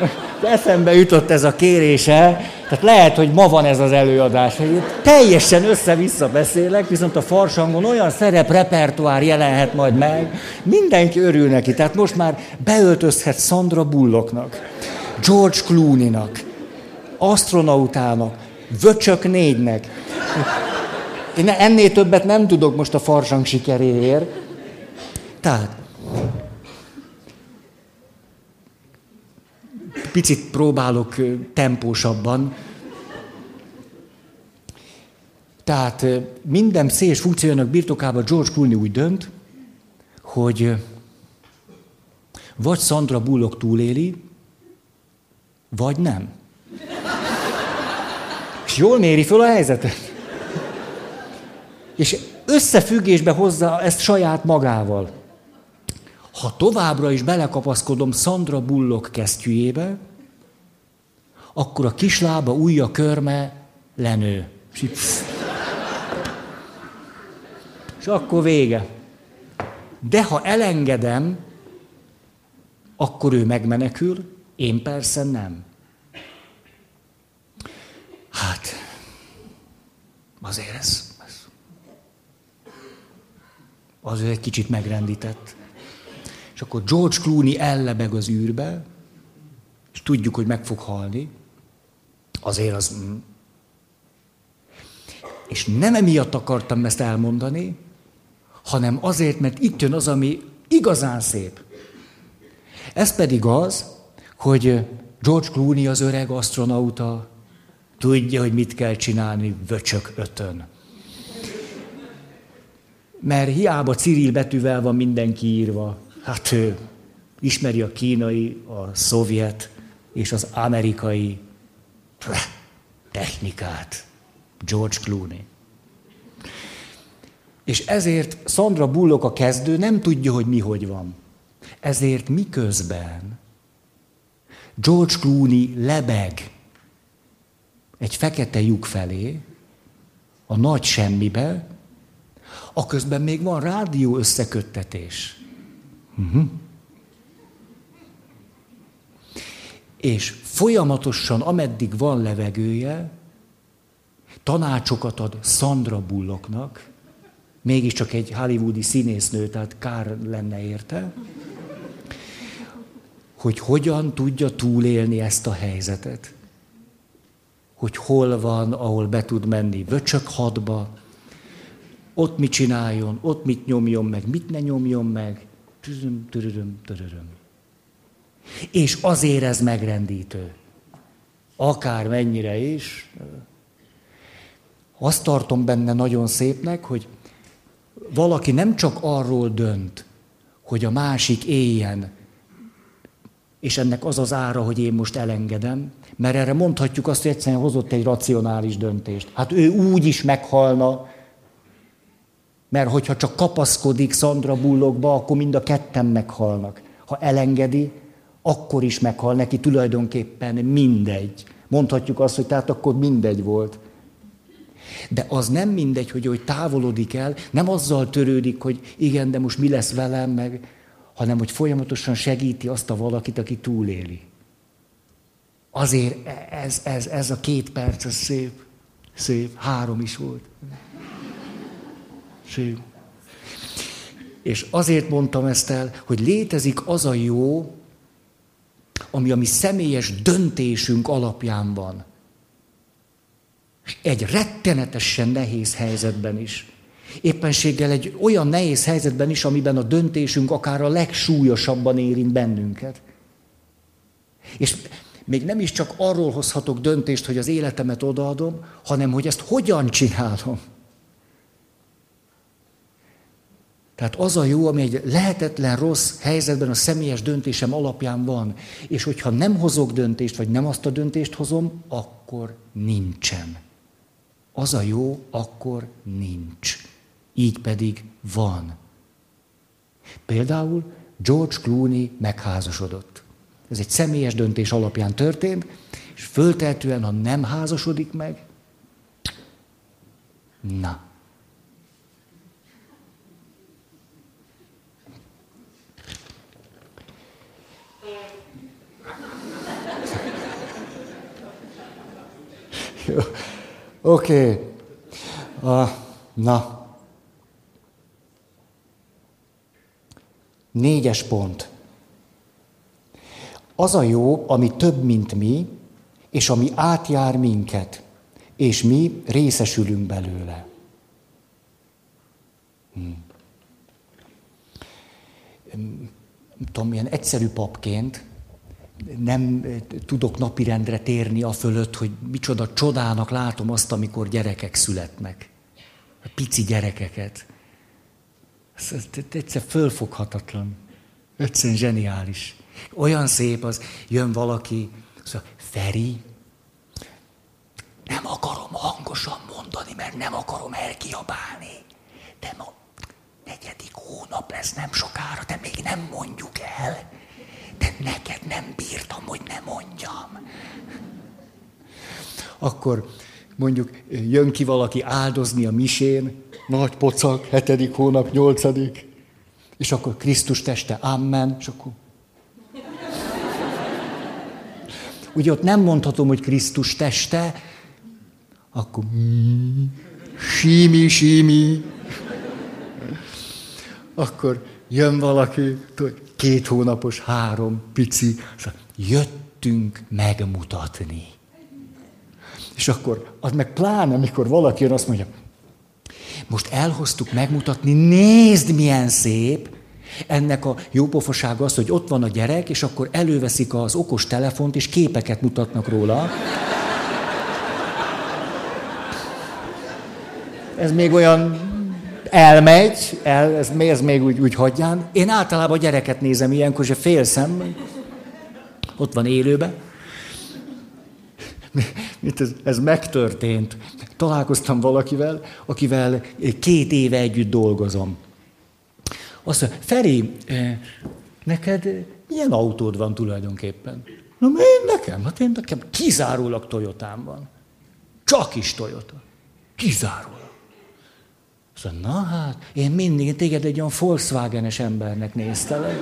Speaker 1: De eszembe jutott ez a kérése, tehát lehet, hogy ma van ez az előadás, hogy teljesen össze-vissza beszélek, viszont a farsangon olyan szerep repertoár jelenhet majd meg, mindenki örül neki. Tehát most már beöltözhet Sandra Bullocknak. George Clooney-nak, astronautának, Vöcsök négynek. Én ennél többet nem tudok most a farsang sikeréért. Tehát, picit próbálok tempósabban. Tehát minden széles funkciójának birtokában George Clooney úgy dönt, hogy vagy Sandra Bullock túléli, vagy nem. És jól méri föl a helyzetet. És összefüggésbe hozza ezt saját magával. Ha továbbra is belekapaszkodom Sandra Bullock kesztyűjébe, akkor a kislába ujja körme lenő. És akkor vége. De ha elengedem, akkor ő megmenekül, én persze nem. Hát, azért ez, ez az ő egy kicsit megrendített. És akkor George Clooney ellebeg az űrbe, és tudjuk, hogy meg fog halni. Azért az... És nem emiatt akartam ezt elmondani, hanem azért, mert itt jön az, ami igazán szép. Ez pedig az, hogy George Clooney az öreg astronauta tudja, hogy mit kell csinálni vöcsök ötön. Mert hiába Cyril betűvel van mindenki írva. Hát ő, ismeri a kínai, a szovjet és az amerikai technikát. George Clooney. És ezért Sandra Bullock a kezdő nem tudja, hogy mi hogy van. Ezért miközben George Clooney lebeg egy fekete lyuk felé, a nagy semmibe, a közben még van rádió összeköttetés. Uh-huh. És folyamatosan, ameddig van levegője, tanácsokat ad Sandra Bullocknak, mégiscsak egy hollywoodi színésznő, tehát kár lenne érte, hogy hogyan tudja túlélni ezt a helyzetet. Hogy hol van, ahol be tud menni vöcsök hadba, ott mit csináljon, ott mit nyomjon meg, mit ne nyomjon meg. Töröm, töröm, töröm. És azért ez megrendítő. Akár mennyire is. Azt tartom benne nagyon szépnek, hogy valaki nem csak arról dönt, hogy a másik éljen, és ennek az az ára, hogy én most elengedem, mert erre mondhatjuk azt, hogy egyszerűen hozott egy racionális döntést. Hát ő úgy is meghalna, mert hogyha csak kapaszkodik Szandra Bullogba, akkor mind a ketten meghalnak. Ha elengedi, akkor is meghal neki tulajdonképpen mindegy. Mondhatjuk azt, hogy tehát akkor mindegy volt. De az nem mindegy, hogy hogy távolodik el, nem azzal törődik, hogy igen, de most mi lesz velem, meg, hanem hogy folyamatosan segíti azt a valakit, aki túléli. Azért ez, ez, ez a két perc, ez szép, szép, három is volt. Szép. És azért mondtam ezt el, hogy létezik az a jó, ami a mi személyes döntésünk alapján van. Egy rettenetesen nehéz helyzetben is. Éppenséggel egy olyan nehéz helyzetben is, amiben a döntésünk akár a legsúlyosabban érint bennünket. És még nem is csak arról hozhatok döntést, hogy az életemet odaadom, hanem hogy ezt hogyan csinálom. Tehát az a jó, ami egy lehetetlen rossz helyzetben a személyes döntésem alapján van. És hogyha nem hozok döntést, vagy nem azt a döntést hozom, akkor nincsen. Az a jó, akkor nincs. Így pedig van. Például George Clooney megházasodott. Ez egy személyes döntés alapján történt, és föltehetően, ha nem házasodik meg, na, Oké. Okay. Uh, na. Négyes pont. Az a jó, ami több, mint mi, és ami átjár minket, és mi részesülünk belőle. Hmm. Tudom, ilyen egyszerű papként nem tudok napirendre térni a fölött, hogy micsoda csodának látom azt, amikor gyerekek születnek. A pici gyerekeket. Ez, ez egyszer fölfoghatatlan. Egyszerűen zseniális. Olyan szép az, jön valaki, szóval, Feri, nem akarom hangosan mondani, mert nem akarom elkiabálni. De ma negyedik hónap lesz nem sokára, de még nem mondjuk el de neked nem bírtam, hogy ne mondjam. Akkor mondjuk jön ki valaki áldozni a misén, nagy pocak, hetedik hónap, nyolcadik, és akkor Krisztus teste, amen, és akkor... Ugye ott nem mondhatom, hogy Krisztus teste, akkor sími, sími. Akkor jön valaki, tudod, két hónapos, három, pici, jöttünk megmutatni. És akkor, az meg pláne, amikor valaki jön, azt mondja, most elhoztuk megmutatni, nézd milyen szép, ennek a jópofasága az, hogy ott van a gyerek, és akkor előveszik az okos telefont, és képeket mutatnak róla. Ez még olyan elmegy, el, ez, ez még úgy, úgy hagyján. Én általában a gyereket nézem ilyenkor, és fél szem, ott van élőben. Mit ez, ez megtörtént. Találkoztam valakivel, akivel két éve együtt dolgozom. Azt mondja, Feri, eh, neked milyen autód van tulajdonképpen? Na, én nekem? Hát én nekem kizárólag Toyotám van. Csak is Toyota. Kizárólag. Azt na hát, én mindig téged egy olyan Volkswagenes embernek néztelek.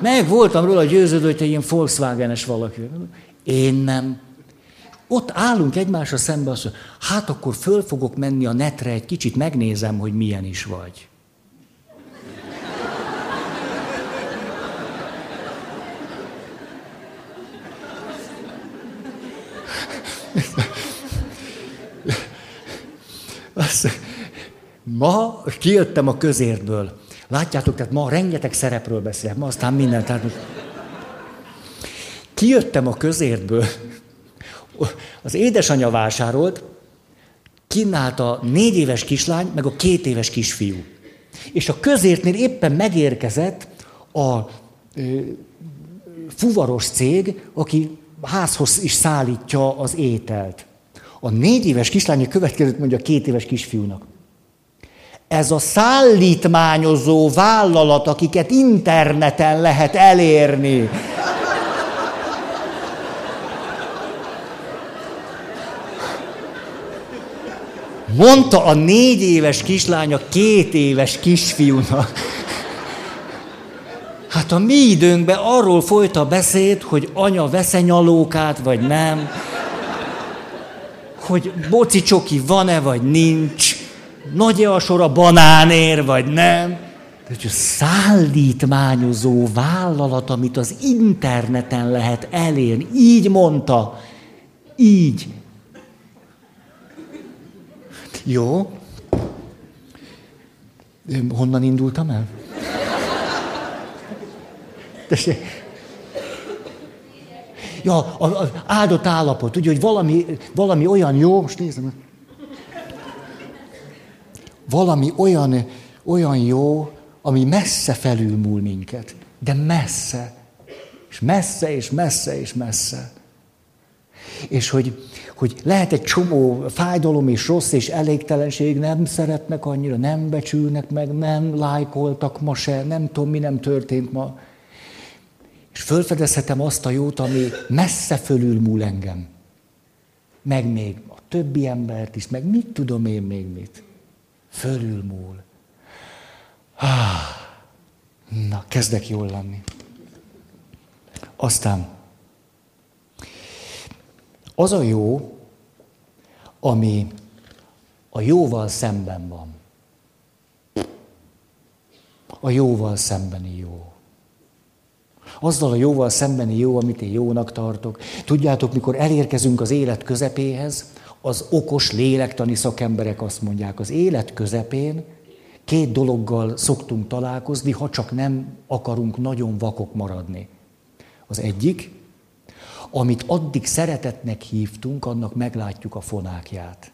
Speaker 1: Meg voltam róla győződő, hogy te ilyen Volkswagenes valaki. Én nem. Ott állunk egymásra szembe, azt mondja, hát akkor föl fogok menni a netre, egy kicsit megnézem, hogy milyen is vagy. Azt, ma kijöttem a közértből. Látjátok, tehát ma rengeteg szerepről beszélek, ma aztán minden. Tehát most... Kijöttem a közértből. Az édesanyja vásárolt, kínált a négy éves kislány, meg a két éves kisfiú. És a közértnél éppen megérkezett a ö, fuvaros cég, aki házhoz is szállítja az ételt. A négy éves kislány következőt mondja a két éves kisfiúnak. Ez a szállítmányozó vállalat, akiket interneten lehet elérni. Mondta a négy éves kislány a két éves kisfiúnak. Hát a mi időnkben arról folyt a beszéd, hogy anya vesz nyalókát, vagy nem hogy boci csoki van-e, vagy nincs, nagy-e a sor a banánér, vagy nem. De hogy szállítmányozó vállalat, amit az interneten lehet elérni. Így mondta. Így. Jó. Honnan indultam el? Tessék. Ja, az áldott állapot, ugye, hogy valami, valami olyan jó, most nézem, valami olyan, olyan jó, ami messze felülmúl minket, de messze, és messze, és messze, és messze. És hogy, hogy lehet egy csomó fájdalom és rossz és elégtelenség, nem szeretnek annyira, nem becsülnek meg, nem lájkoltak ma se, nem tudom, mi nem történt ma és fölfedezhetem azt a jót, ami messze fölülmúl engem. Meg még a többi embert is, meg mit tudom én még mit. Fölülmúl. Ah, na, kezdek jól lenni. Aztán az a jó, ami a jóval szemben van. A jóval szembeni jó azzal a jóval szembeni jó, amit én jónak tartok. Tudjátok, mikor elérkezünk az élet közepéhez, az okos lélektani szakemberek azt mondják, az élet közepén két dologgal szoktunk találkozni, ha csak nem akarunk nagyon vakok maradni. Az egyik, amit addig szeretetnek hívtunk, annak meglátjuk a fonákját.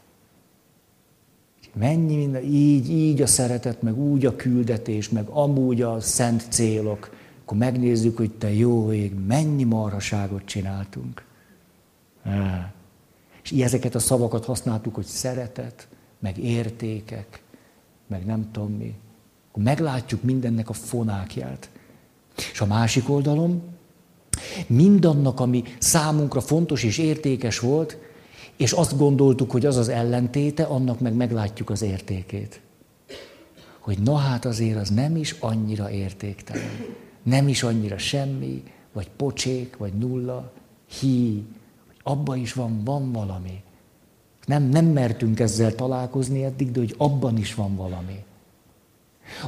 Speaker 1: Mennyi minden, így, így a szeretet, meg úgy a küldetés, meg amúgy a szent célok akkor megnézzük, hogy te jó ég, mennyi marhaságot csináltunk. És ezeket a szavakat használtuk, hogy szeretet, meg értékek, meg nem tudom mi. Akkor meglátjuk mindennek a fonákját. És a másik oldalon, mindannak, ami számunkra fontos és értékes volt, és azt gondoltuk, hogy az az ellentéte, annak meg meglátjuk az értékét. Hogy na hát azért az nem is annyira értéktelen nem is annyira semmi, vagy pocsék, vagy nulla, hí, abban is van, van valami. Nem, nem mertünk ezzel találkozni eddig, de hogy abban is van valami.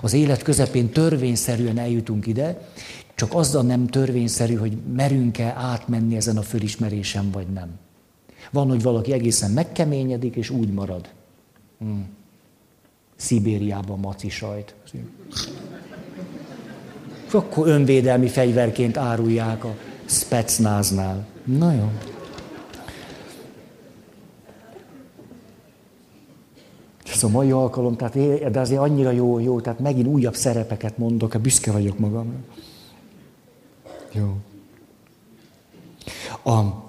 Speaker 1: Az élet közepén törvényszerűen eljutunk ide, csak azzal nem törvényszerű, hogy merünk-e átmenni ezen a fölismerésen, vagy nem. Van, hogy valaki egészen megkeményedik, és úgy marad. Hmm. Szibériában maci sajt akkor önvédelmi fegyverként árulják a specnáznál. Na jó. Lesz a mai alkalom, tehát, de azért annyira jó, jó, tehát megint újabb szerepeket mondok, büszke vagyok magam. Jó. A,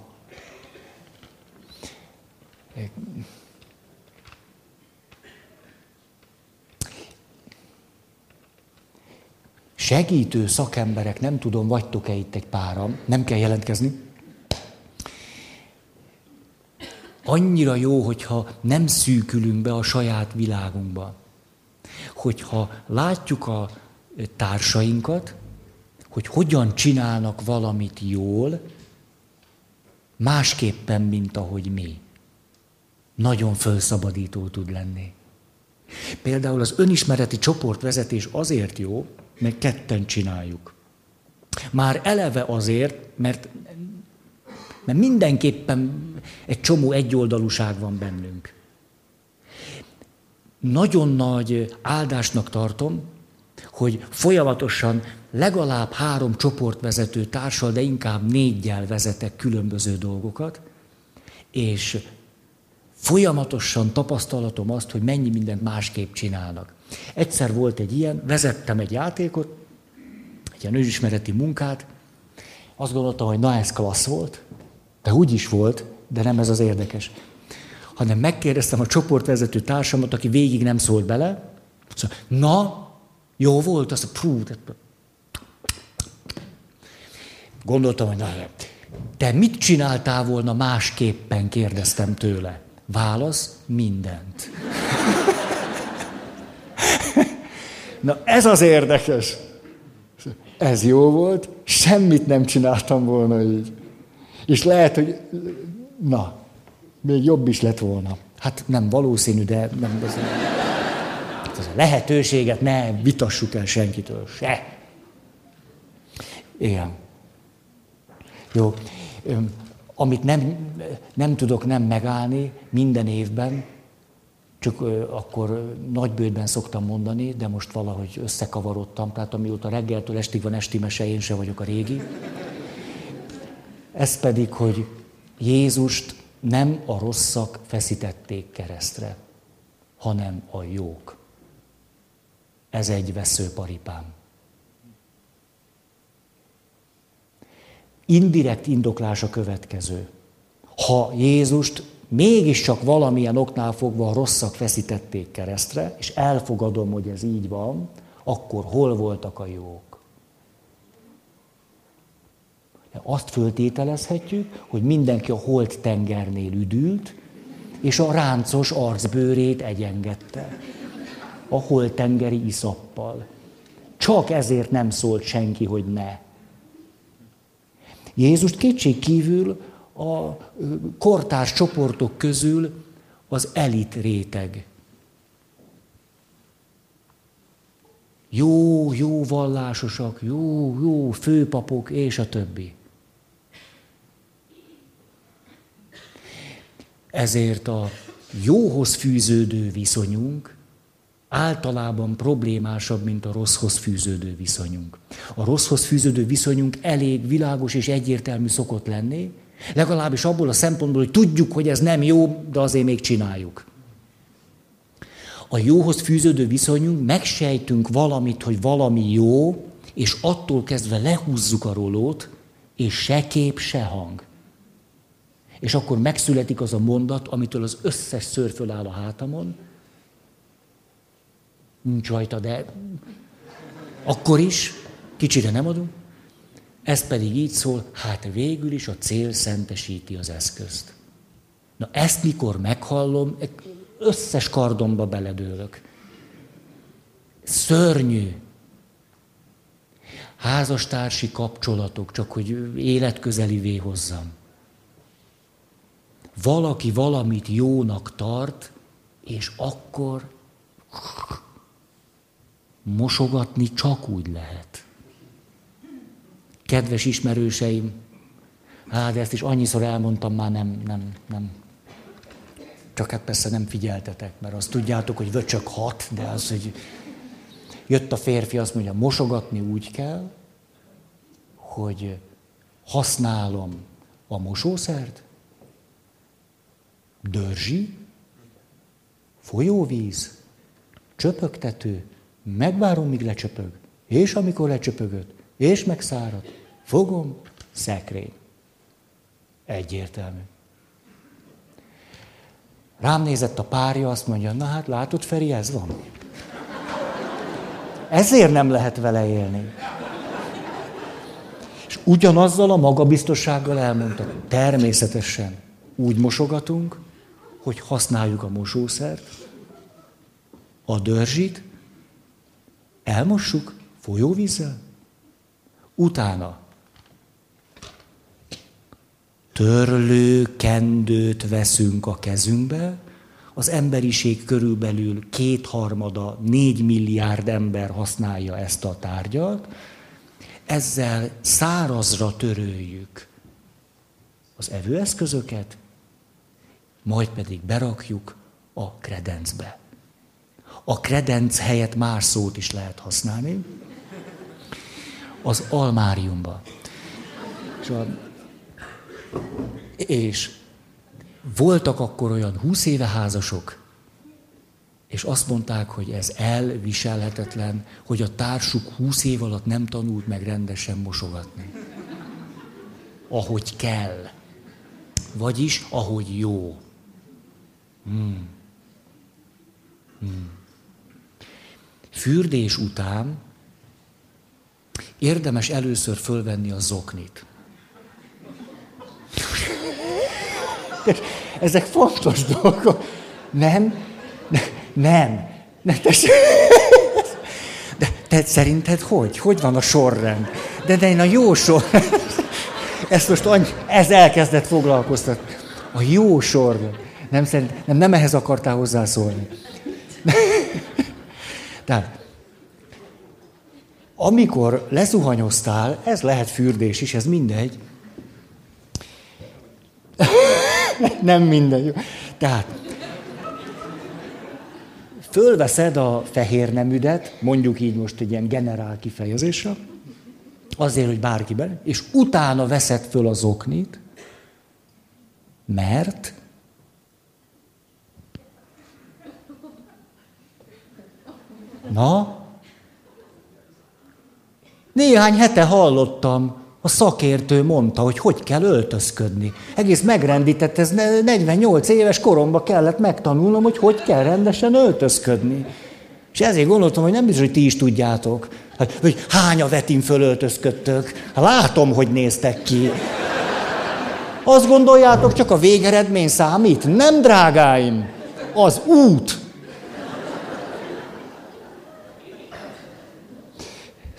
Speaker 1: segítő szakemberek, nem tudom, vagytok-e itt egy páram, nem kell jelentkezni. Annyira jó, hogyha nem szűkülünk be a saját világunkba. Hogyha látjuk a társainkat, hogy hogyan csinálnak valamit jól, másképpen, mint ahogy mi. Nagyon felszabadító tud lenni. Például az önismereti csoportvezetés azért jó, mert ketten csináljuk. Már eleve azért, mert, mert mindenképpen egy csomó egyoldalúság van bennünk. Nagyon nagy áldásnak tartom, hogy folyamatosan legalább három csoportvezető társal, de inkább négyel vezetek különböző dolgokat, és folyamatosan tapasztalatom azt, hogy mennyi mindent másképp csinálnak. Egyszer volt egy ilyen, vezettem egy játékot, egy ilyen önismereti munkát, azt gondoltam, hogy na ez klassz volt, de úgy is volt, de nem ez az érdekes. Hanem megkérdeztem a csoportvezető társamat, aki végig nem szólt bele, szóval, na, jó volt, azt a prú, Gondoltam, hogy na, te mit csináltál volna másképpen, kérdeztem tőle. Válasz, mindent. Na ez az érdekes. Ez jó volt, semmit nem csináltam volna így. És lehet, hogy na, még jobb is lett volna. Hát nem valószínű, de nem, ez, ez a lehetőséget ne vitassuk el senkitől, se. Igen. Jó. Amit nem, nem tudok nem megállni minden évben, csak akkor nagybőjtben szoktam mondani, de most valahogy összekavarodtam, tehát amióta reggeltől estig van esti mese, én se vagyok a régi. Ez pedig, hogy Jézust nem a rosszak feszítették keresztre, hanem a jók. Ez egy veszőparipám. Indirekt indoklás a következő. Ha Jézust mégiscsak valamilyen oknál fogva a rosszak feszítették keresztre, és elfogadom, hogy ez így van, akkor hol voltak a jók? Azt föltételezhetjük, hogy mindenki a holt tengernél üdült, és a ráncos arcbőrét egyengette. A holt tengeri iszappal. Csak ezért nem szólt senki, hogy ne. Jézust kétség kívül a kortárs csoportok közül az elit réteg. Jó, jó vallásosak, jó, jó főpapok, és a többi. Ezért a jóhoz fűződő viszonyunk általában problémásabb, mint a rosszhoz fűződő viszonyunk. A rosszhoz fűződő viszonyunk elég világos és egyértelmű szokott lenni, legalábbis abból a szempontból, hogy tudjuk, hogy ez nem jó, de azért még csináljuk. A jóhoz fűződő viszonyunk, megsejtünk valamit, hogy valami jó, és attól kezdve lehúzzuk a rolót, és se kép, se hang. És akkor megszületik az a mondat, amitől az összes szőr föláll a hátamon, nincs rajta, de akkor is kicsire nem adunk. Ez pedig így szól, hát végül is a cél szentesíti az eszközt. Na ezt mikor meghallom, összes kardomba beledőlök. Szörnyű. Házastársi kapcsolatok, csak hogy életközelivé hozzam. Valaki valamit jónak tart, és akkor mosogatni csak úgy lehet. Kedves ismerőseim, hát ezt is annyiszor elmondtam, már nem, nem, nem. Csak hát persze nem figyeltetek, mert azt tudjátok, hogy vöcsök hat, de az, hogy jött a férfi, azt mondja, mosogatni úgy kell, hogy használom a mosószert, dörzsi, Folyóvíz, csöpögtető, megvárom, míg lecsöpög, és amikor lecsöpögött, és megszárad, fogom, szekrény. Egyértelmű. Rám nézett a párja, azt mondja, na hát látod, Feri, ez van. Ezért nem lehet vele élni. És ugyanazzal a magabiztossággal elmondta, természetesen úgy mosogatunk, hogy használjuk a mosószert, a dörzsit, elmossuk folyóvízzel, utána törlő kendőt veszünk a kezünkbe, az emberiség körülbelül kétharmada, négy milliárd ember használja ezt a tárgyat, ezzel szárazra töröljük az evőeszközöket, majd pedig berakjuk a kredencbe. A kredenc helyett más szót is lehet használni. Az almáriumba. És, a, és voltak akkor olyan húsz éve házasok, és azt mondták, hogy ez elviselhetetlen, hogy a társuk húsz év alatt nem tanult meg rendesen mosogatni. Ahogy kell. Vagyis, ahogy jó. Hmm. Hmm. Fürdés után érdemes először fölvenni a zoknit. Ezek fontos dolgok. Nem? Nem. Nem. De te szerinted hogy? Hogy van a sorrend? De de én a jó sor. Ezt most annyi, ez elkezdett foglalkoztatni. A jó sorrend. Nem, szerint, nem, nem ehhez akartál hozzászólni. Tehát, amikor lezuhanyoztál, ez lehet fürdés is, ez mindegy. nem mindegy. Tehát, fölveszed a fehér nemüdet, mondjuk így most egy ilyen generál kifejezésre, azért, hogy bárki be, és utána veszed föl az oknit, mert Na? Néhány hete hallottam, a szakértő mondta, hogy hogy kell öltözködni. Egész megrendített, ez 48 éves koromban kellett megtanulnom, hogy hogy kell rendesen öltözködni. És ezért gondoltam, hogy nem biztos, hogy ti is tudjátok, hát, hogy hány a vetin fölöltözködtök. Hát látom, hogy néztek ki. Azt gondoljátok, csak a végeredmény számít? Nem, drágáim! Az út!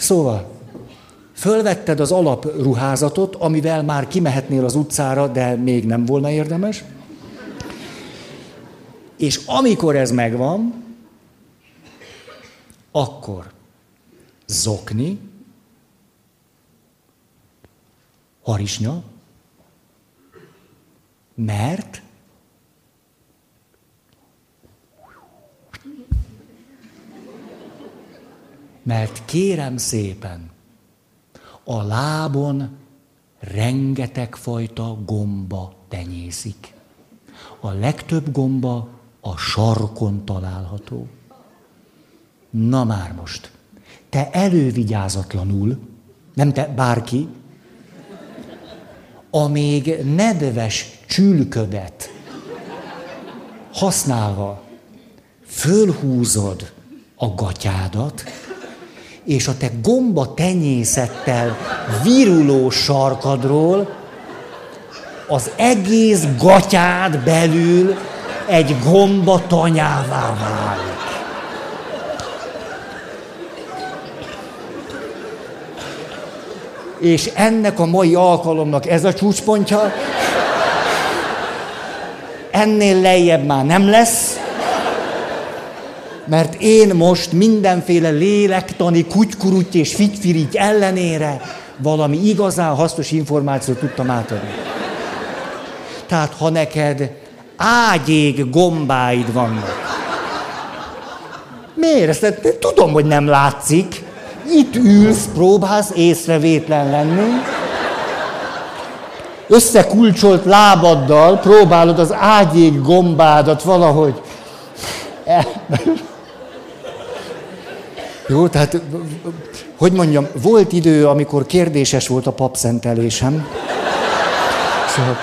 Speaker 1: Szóval, fölvetted az alapruházatot, amivel már kimehetnél az utcára, de még nem volna érdemes. És amikor ez megvan, akkor zokni, harisnya, mert Mert kérem szépen, a lábon rengeteg fajta gomba tenyészik. A legtöbb gomba a sarkon található. Na már most, te elővigyázatlanul, nem te bárki, a még nedves csülködet használva fölhúzod a gatyádat, és a te gomba tenyészettel viruló sarkadról az egész gatyád belül egy gomba tanyává válik. És ennek a mai alkalomnak ez a csúcspontja, ennél lejjebb már nem lesz, mert én most mindenféle lélektani kutykuruty és figyfirigy ellenére valami igazán hasznos információt tudtam átadni. Tehát ha neked ágyég gombáid vannak, miért? Ezt tudom, hogy nem látszik. Itt ülsz, próbálsz észrevétlen lenni. Összekulcsolt lábaddal próbálod az ágyék gombádat valahogy Jó, tehát, hogy mondjam, volt idő, amikor kérdéses volt a papszentelésem. Szóval,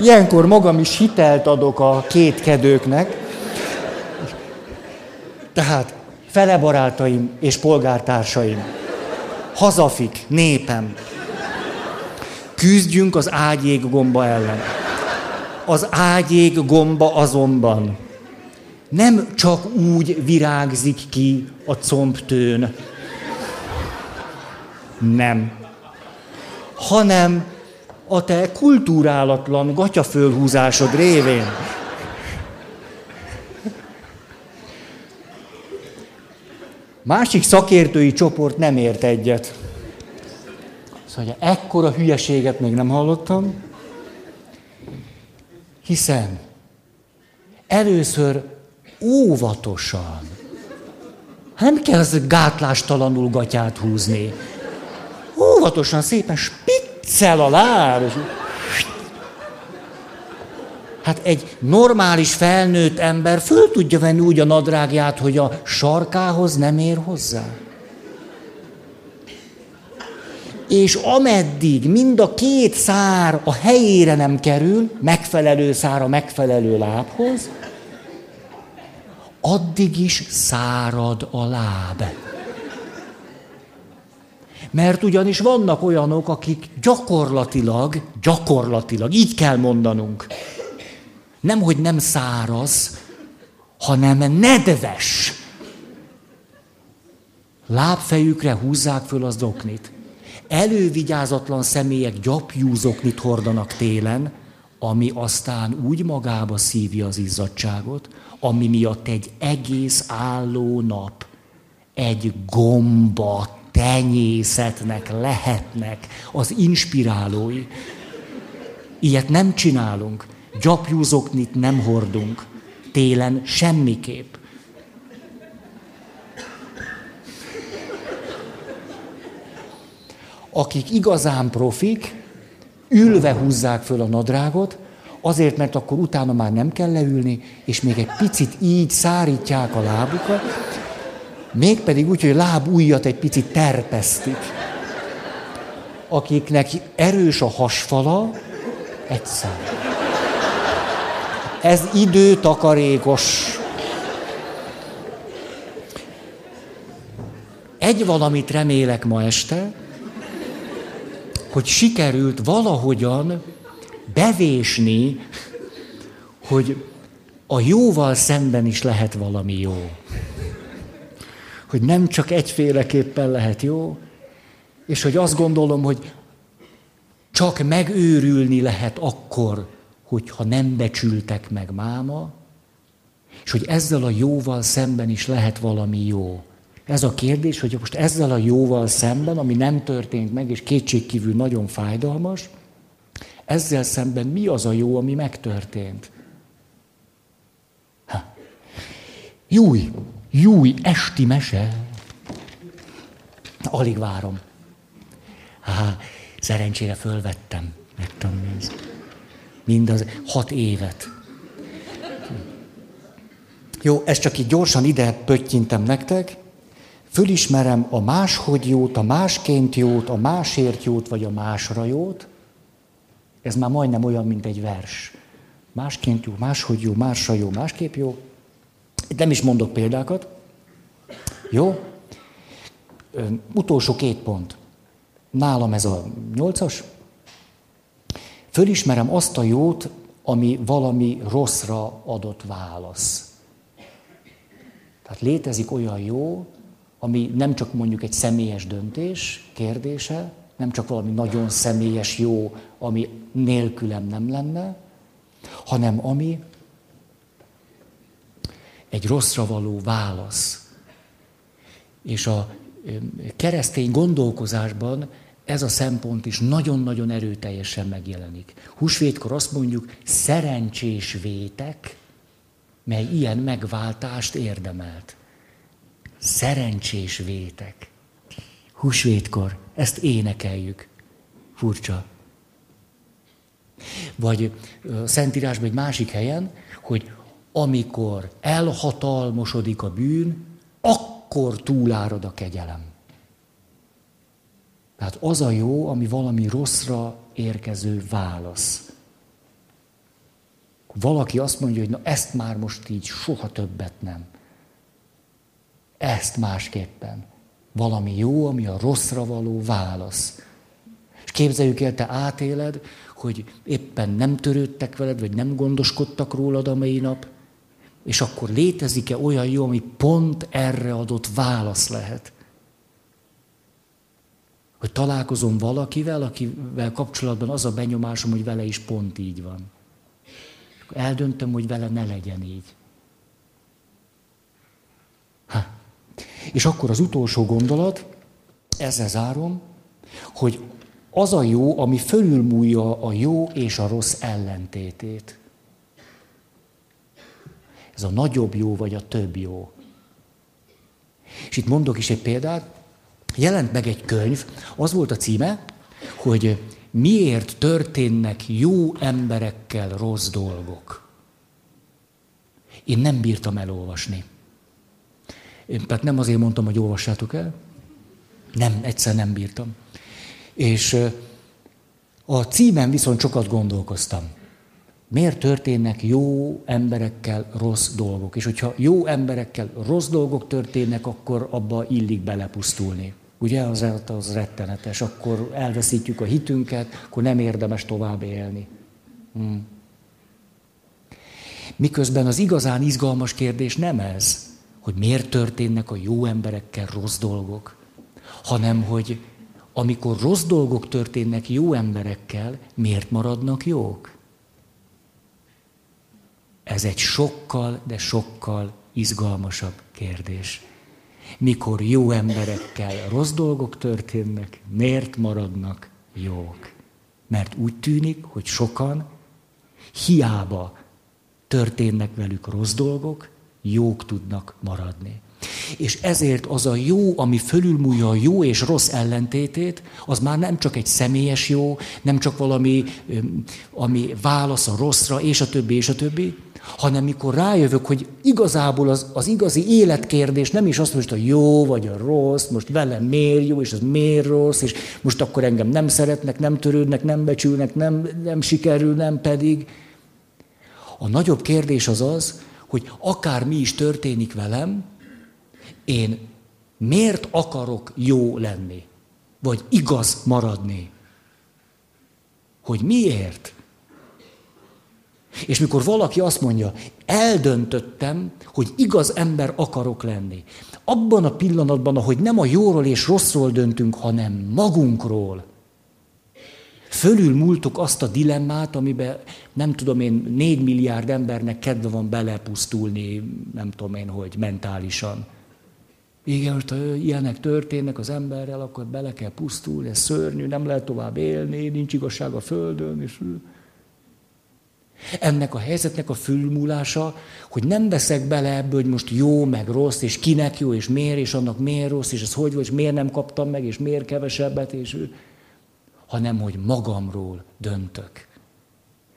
Speaker 1: ilyenkor magam is hitelt adok a kétkedőknek. Tehát, fele barátaim és polgártársaim, hazafik, népem, küzdjünk az ágyék gomba ellen. Az ágyék gomba azonban nem csak úgy virágzik ki a combtőn, nem, hanem a te kultúrálatlan gatyafölhúzásod révén. Másik szakértői csoport nem ért egyet. Szóval ekkora hülyeséget még nem hallottam, hiszen először óvatosan. Nem kell az gátlástalanul gatyát húzni. Óvatosan, szépen spiccel a láb. Hát egy normális felnőtt ember föl tudja venni úgy a nadrágját, hogy a sarkához nem ér hozzá. És ameddig mind a két szár a helyére nem kerül, megfelelő szár a megfelelő lábhoz, addig is szárad a láb. Mert ugyanis vannak olyanok, akik gyakorlatilag, gyakorlatilag, így kell mondanunk, nem, hogy nem száraz, hanem nedves. Lábfejükre húzzák föl az oknit. Elővigyázatlan személyek gyapjúzoknit hordanak télen, ami aztán úgy magába szívja az izzadságot, ami miatt egy egész álló nap egy gomba tenyészetnek lehetnek az inspirálói. Ilyet nem csinálunk. Gyapjúzoknit nem hordunk. Télen semmiképp. Akik igazán profik, ülve húzzák föl a nadrágot, azért, mert akkor utána már nem kell leülni, és még egy picit így szárítják a lábukat, mégpedig úgy, hogy láb ujjat egy picit terpesztik. Akiknek erős a hasfala, egyszer. Ez időtakarékos. Egy valamit remélek ma este, hogy sikerült valahogyan bevésni, hogy a jóval szemben is lehet valami jó. Hogy nem csak egyféleképpen lehet jó, és hogy azt gondolom, hogy csak megőrülni lehet akkor, hogyha nem becsültek meg máma, és hogy ezzel a jóval szemben is lehet valami jó. Ez a kérdés, hogy most ezzel a jóval szemben, ami nem történt meg, és kétségkívül nagyon fájdalmas, ezzel szemben mi az a jó, ami megtörtént? Ha. Júj, júj, esti mese. Alig várom. Há, szerencsére fölvettem, meg tudom nézni. Mindaz hat évet. Jó, ezt csak így gyorsan ide pöttyintem nektek. Fölismerem a máshogy jót, a másként jót, a másért jót, vagy a másra jót. Ez már majdnem olyan, mint egy vers. Másként jó, máshogy jó, másra jó, másképp jó. Itt nem is mondok példákat. Jó? Ö, utolsó két pont. Nálam ez a nyolcas. Fölismerem azt a jót, ami valami rosszra adott válasz. Tehát létezik olyan jó, ami nem csak mondjuk egy személyes döntés kérdése, nem csak valami nagyon személyes jó, ami nélkülem nem lenne, hanem ami egy rosszra való válasz. És a keresztény gondolkozásban ez a szempont is nagyon-nagyon erőteljesen megjelenik. Húsvétkor azt mondjuk, szerencsés vétek, mely ilyen megváltást érdemelt. Szerencsés vétek. Húsvétkor ezt énekeljük. Furcsa. Vagy Szentírásban egy másik helyen, hogy amikor elhatalmosodik a bűn, akkor túlárad a kegyelem. Tehát az a jó, ami valami rosszra érkező válasz. Valaki azt mondja, hogy na ezt már most így soha többet nem. Ezt másképpen. Valami jó, ami a rosszra való válasz. És képzeljük el, te átéled, hogy éppen nem törődtek veled, vagy nem gondoskodtak rólad a mai nap, és akkor létezik-e olyan jó, ami pont erre adott válasz lehet? Hogy találkozom valakivel, akivel kapcsolatban az a benyomásom, hogy vele is pont így van. Eldöntöm, hogy vele ne legyen így. És akkor az utolsó gondolat, ezzel zárom, hogy az a jó, ami fölülmúlja a jó és a rossz ellentétét. Ez a nagyobb jó, vagy a több jó. És itt mondok is egy példát. Jelent meg egy könyv, az volt a címe, hogy miért történnek jó emberekkel rossz dolgok. Én nem bírtam elolvasni. Én, tehát nem azért mondtam, hogy olvassátok el. Nem, egyszer nem bírtam. És a címen viszont sokat gondolkoztam. Miért történnek jó emberekkel rossz dolgok? És hogyha jó emberekkel rossz dolgok történnek, akkor abba illik belepusztulni. Ugye az, az rettenetes, akkor elveszítjük a hitünket, akkor nem érdemes tovább élni. Hmm. Miközben az igazán izgalmas kérdés nem ez, hogy miért történnek a jó emberekkel rossz dolgok, hanem hogy amikor rossz dolgok történnek jó emberekkel, miért maradnak jók? Ez egy sokkal, de sokkal izgalmasabb kérdés. Mikor jó emberekkel rossz dolgok történnek, miért maradnak jók? Mert úgy tűnik, hogy sokan hiába történnek velük rossz dolgok, jók tudnak maradni. És ezért az a jó, ami fölülmúlja a jó és rossz ellentétét, az már nem csak egy személyes jó, nem csak valami, ami válasz a rosszra, és a többi, és a többi, hanem mikor rájövök, hogy igazából az, az igazi életkérdés nem is azt, hogy a jó vagy a rossz, most velem miért jó, és az miért rossz, és most akkor engem nem szeretnek, nem törődnek, nem becsülnek, nem, nem sikerül, nem pedig. A nagyobb kérdés az az, hogy akár mi is történik velem, én miért akarok jó lenni? Vagy igaz maradni? Hogy miért? És mikor valaki azt mondja, eldöntöttem, hogy igaz ember akarok lenni. Abban a pillanatban, ahogy nem a jóról és rosszról döntünk, hanem magunkról, fölül múltuk azt a dilemmát, amiben nem tudom én, négy milliárd embernek kedve van belepusztulni, nem tudom én, hogy mentálisan. Igen, most ha ilyenek történnek az emberrel, akkor bele kell pusztulni, ez szörnyű, nem lehet tovább élni, nincs igazság a Földön. És... Ennek a helyzetnek a fülmúlása, hogy nem veszek bele ebből, hogy most jó, meg rossz, és kinek jó, és miért, és annak miért rossz, és ez hogy vagy, és miért nem kaptam meg, és miért kevesebbet, és ő, hanem hogy magamról döntök.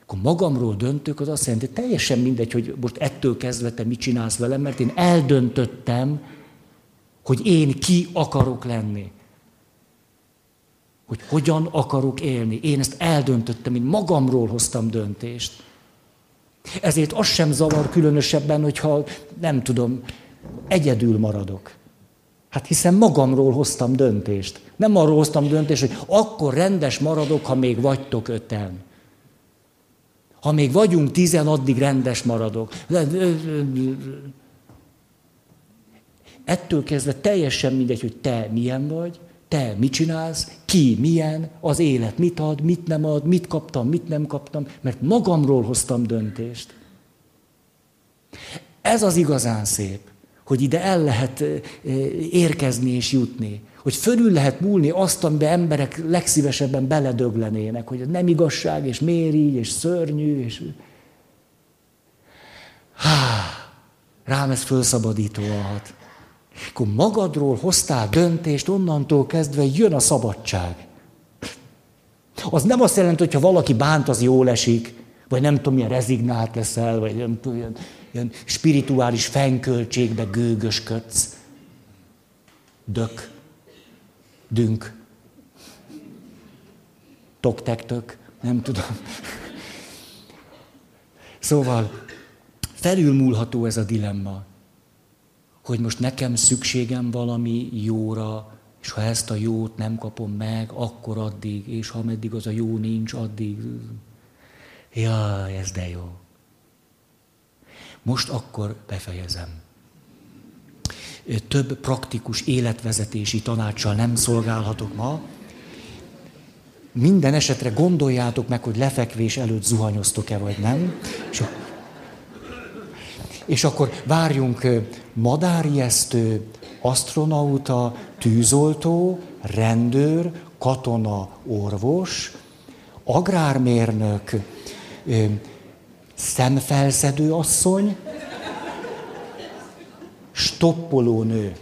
Speaker 1: Akkor magamról döntök, az azt jelenti, hogy teljesen mindegy, hogy most ettől kezdve te mit csinálsz velem, mert én eldöntöttem, hogy én ki akarok lenni. Hogy hogyan akarok élni. Én ezt eldöntöttem, én magamról hoztam döntést. Ezért az sem zavar különösebben, hogyha nem tudom, egyedül maradok. Hát hiszen magamról hoztam döntést. Nem arról hoztam döntést, hogy akkor rendes maradok, ha még vagytok öten. Ha még vagyunk tizen, addig rendes maradok. Ettől kezdve teljesen mindegy, hogy te milyen vagy, te mit csinálsz, ki milyen, az élet mit ad, mit nem ad, mit kaptam, mit nem kaptam, mert magamról hoztam döntést. Ez az igazán szép, hogy ide el lehet érkezni és jutni, hogy fölül lehet múlni azt, amiben emberek legszívesebben beledöglenének, hogy nem igazság, és miért és szörnyű, és... Há, rám ez fölszabadító hat. Akkor magadról hoztál döntést, onnantól kezdve jön a szabadság. Az nem azt jelenti, hogy ha valaki bánt, az jól esik, vagy nem tudom, milyen rezignált leszel, vagy nem tudom, ilyen spirituális fenyköltségbe gőgösködsz. Dök. Dünk. Toktektök. Nem tudom. Szóval felülmúlható ez a dilemma, hogy most nekem szükségem valami jóra, és ha ezt a jót nem kapom meg, akkor addig, és ha meddig az a jó nincs, addig. Jaj, ez de jó. Most akkor befejezem. Több praktikus életvezetési tanácssal nem szolgálhatok ma. Minden esetre gondoljátok meg, hogy lefekvés előtt zuhanyoztok-e, vagy nem. És, és akkor várjunk madárjesztő, astronauta, tűzoltó, rendőr, katona, orvos, agrármérnök, szemfelszedő asszony, stoppoló nő.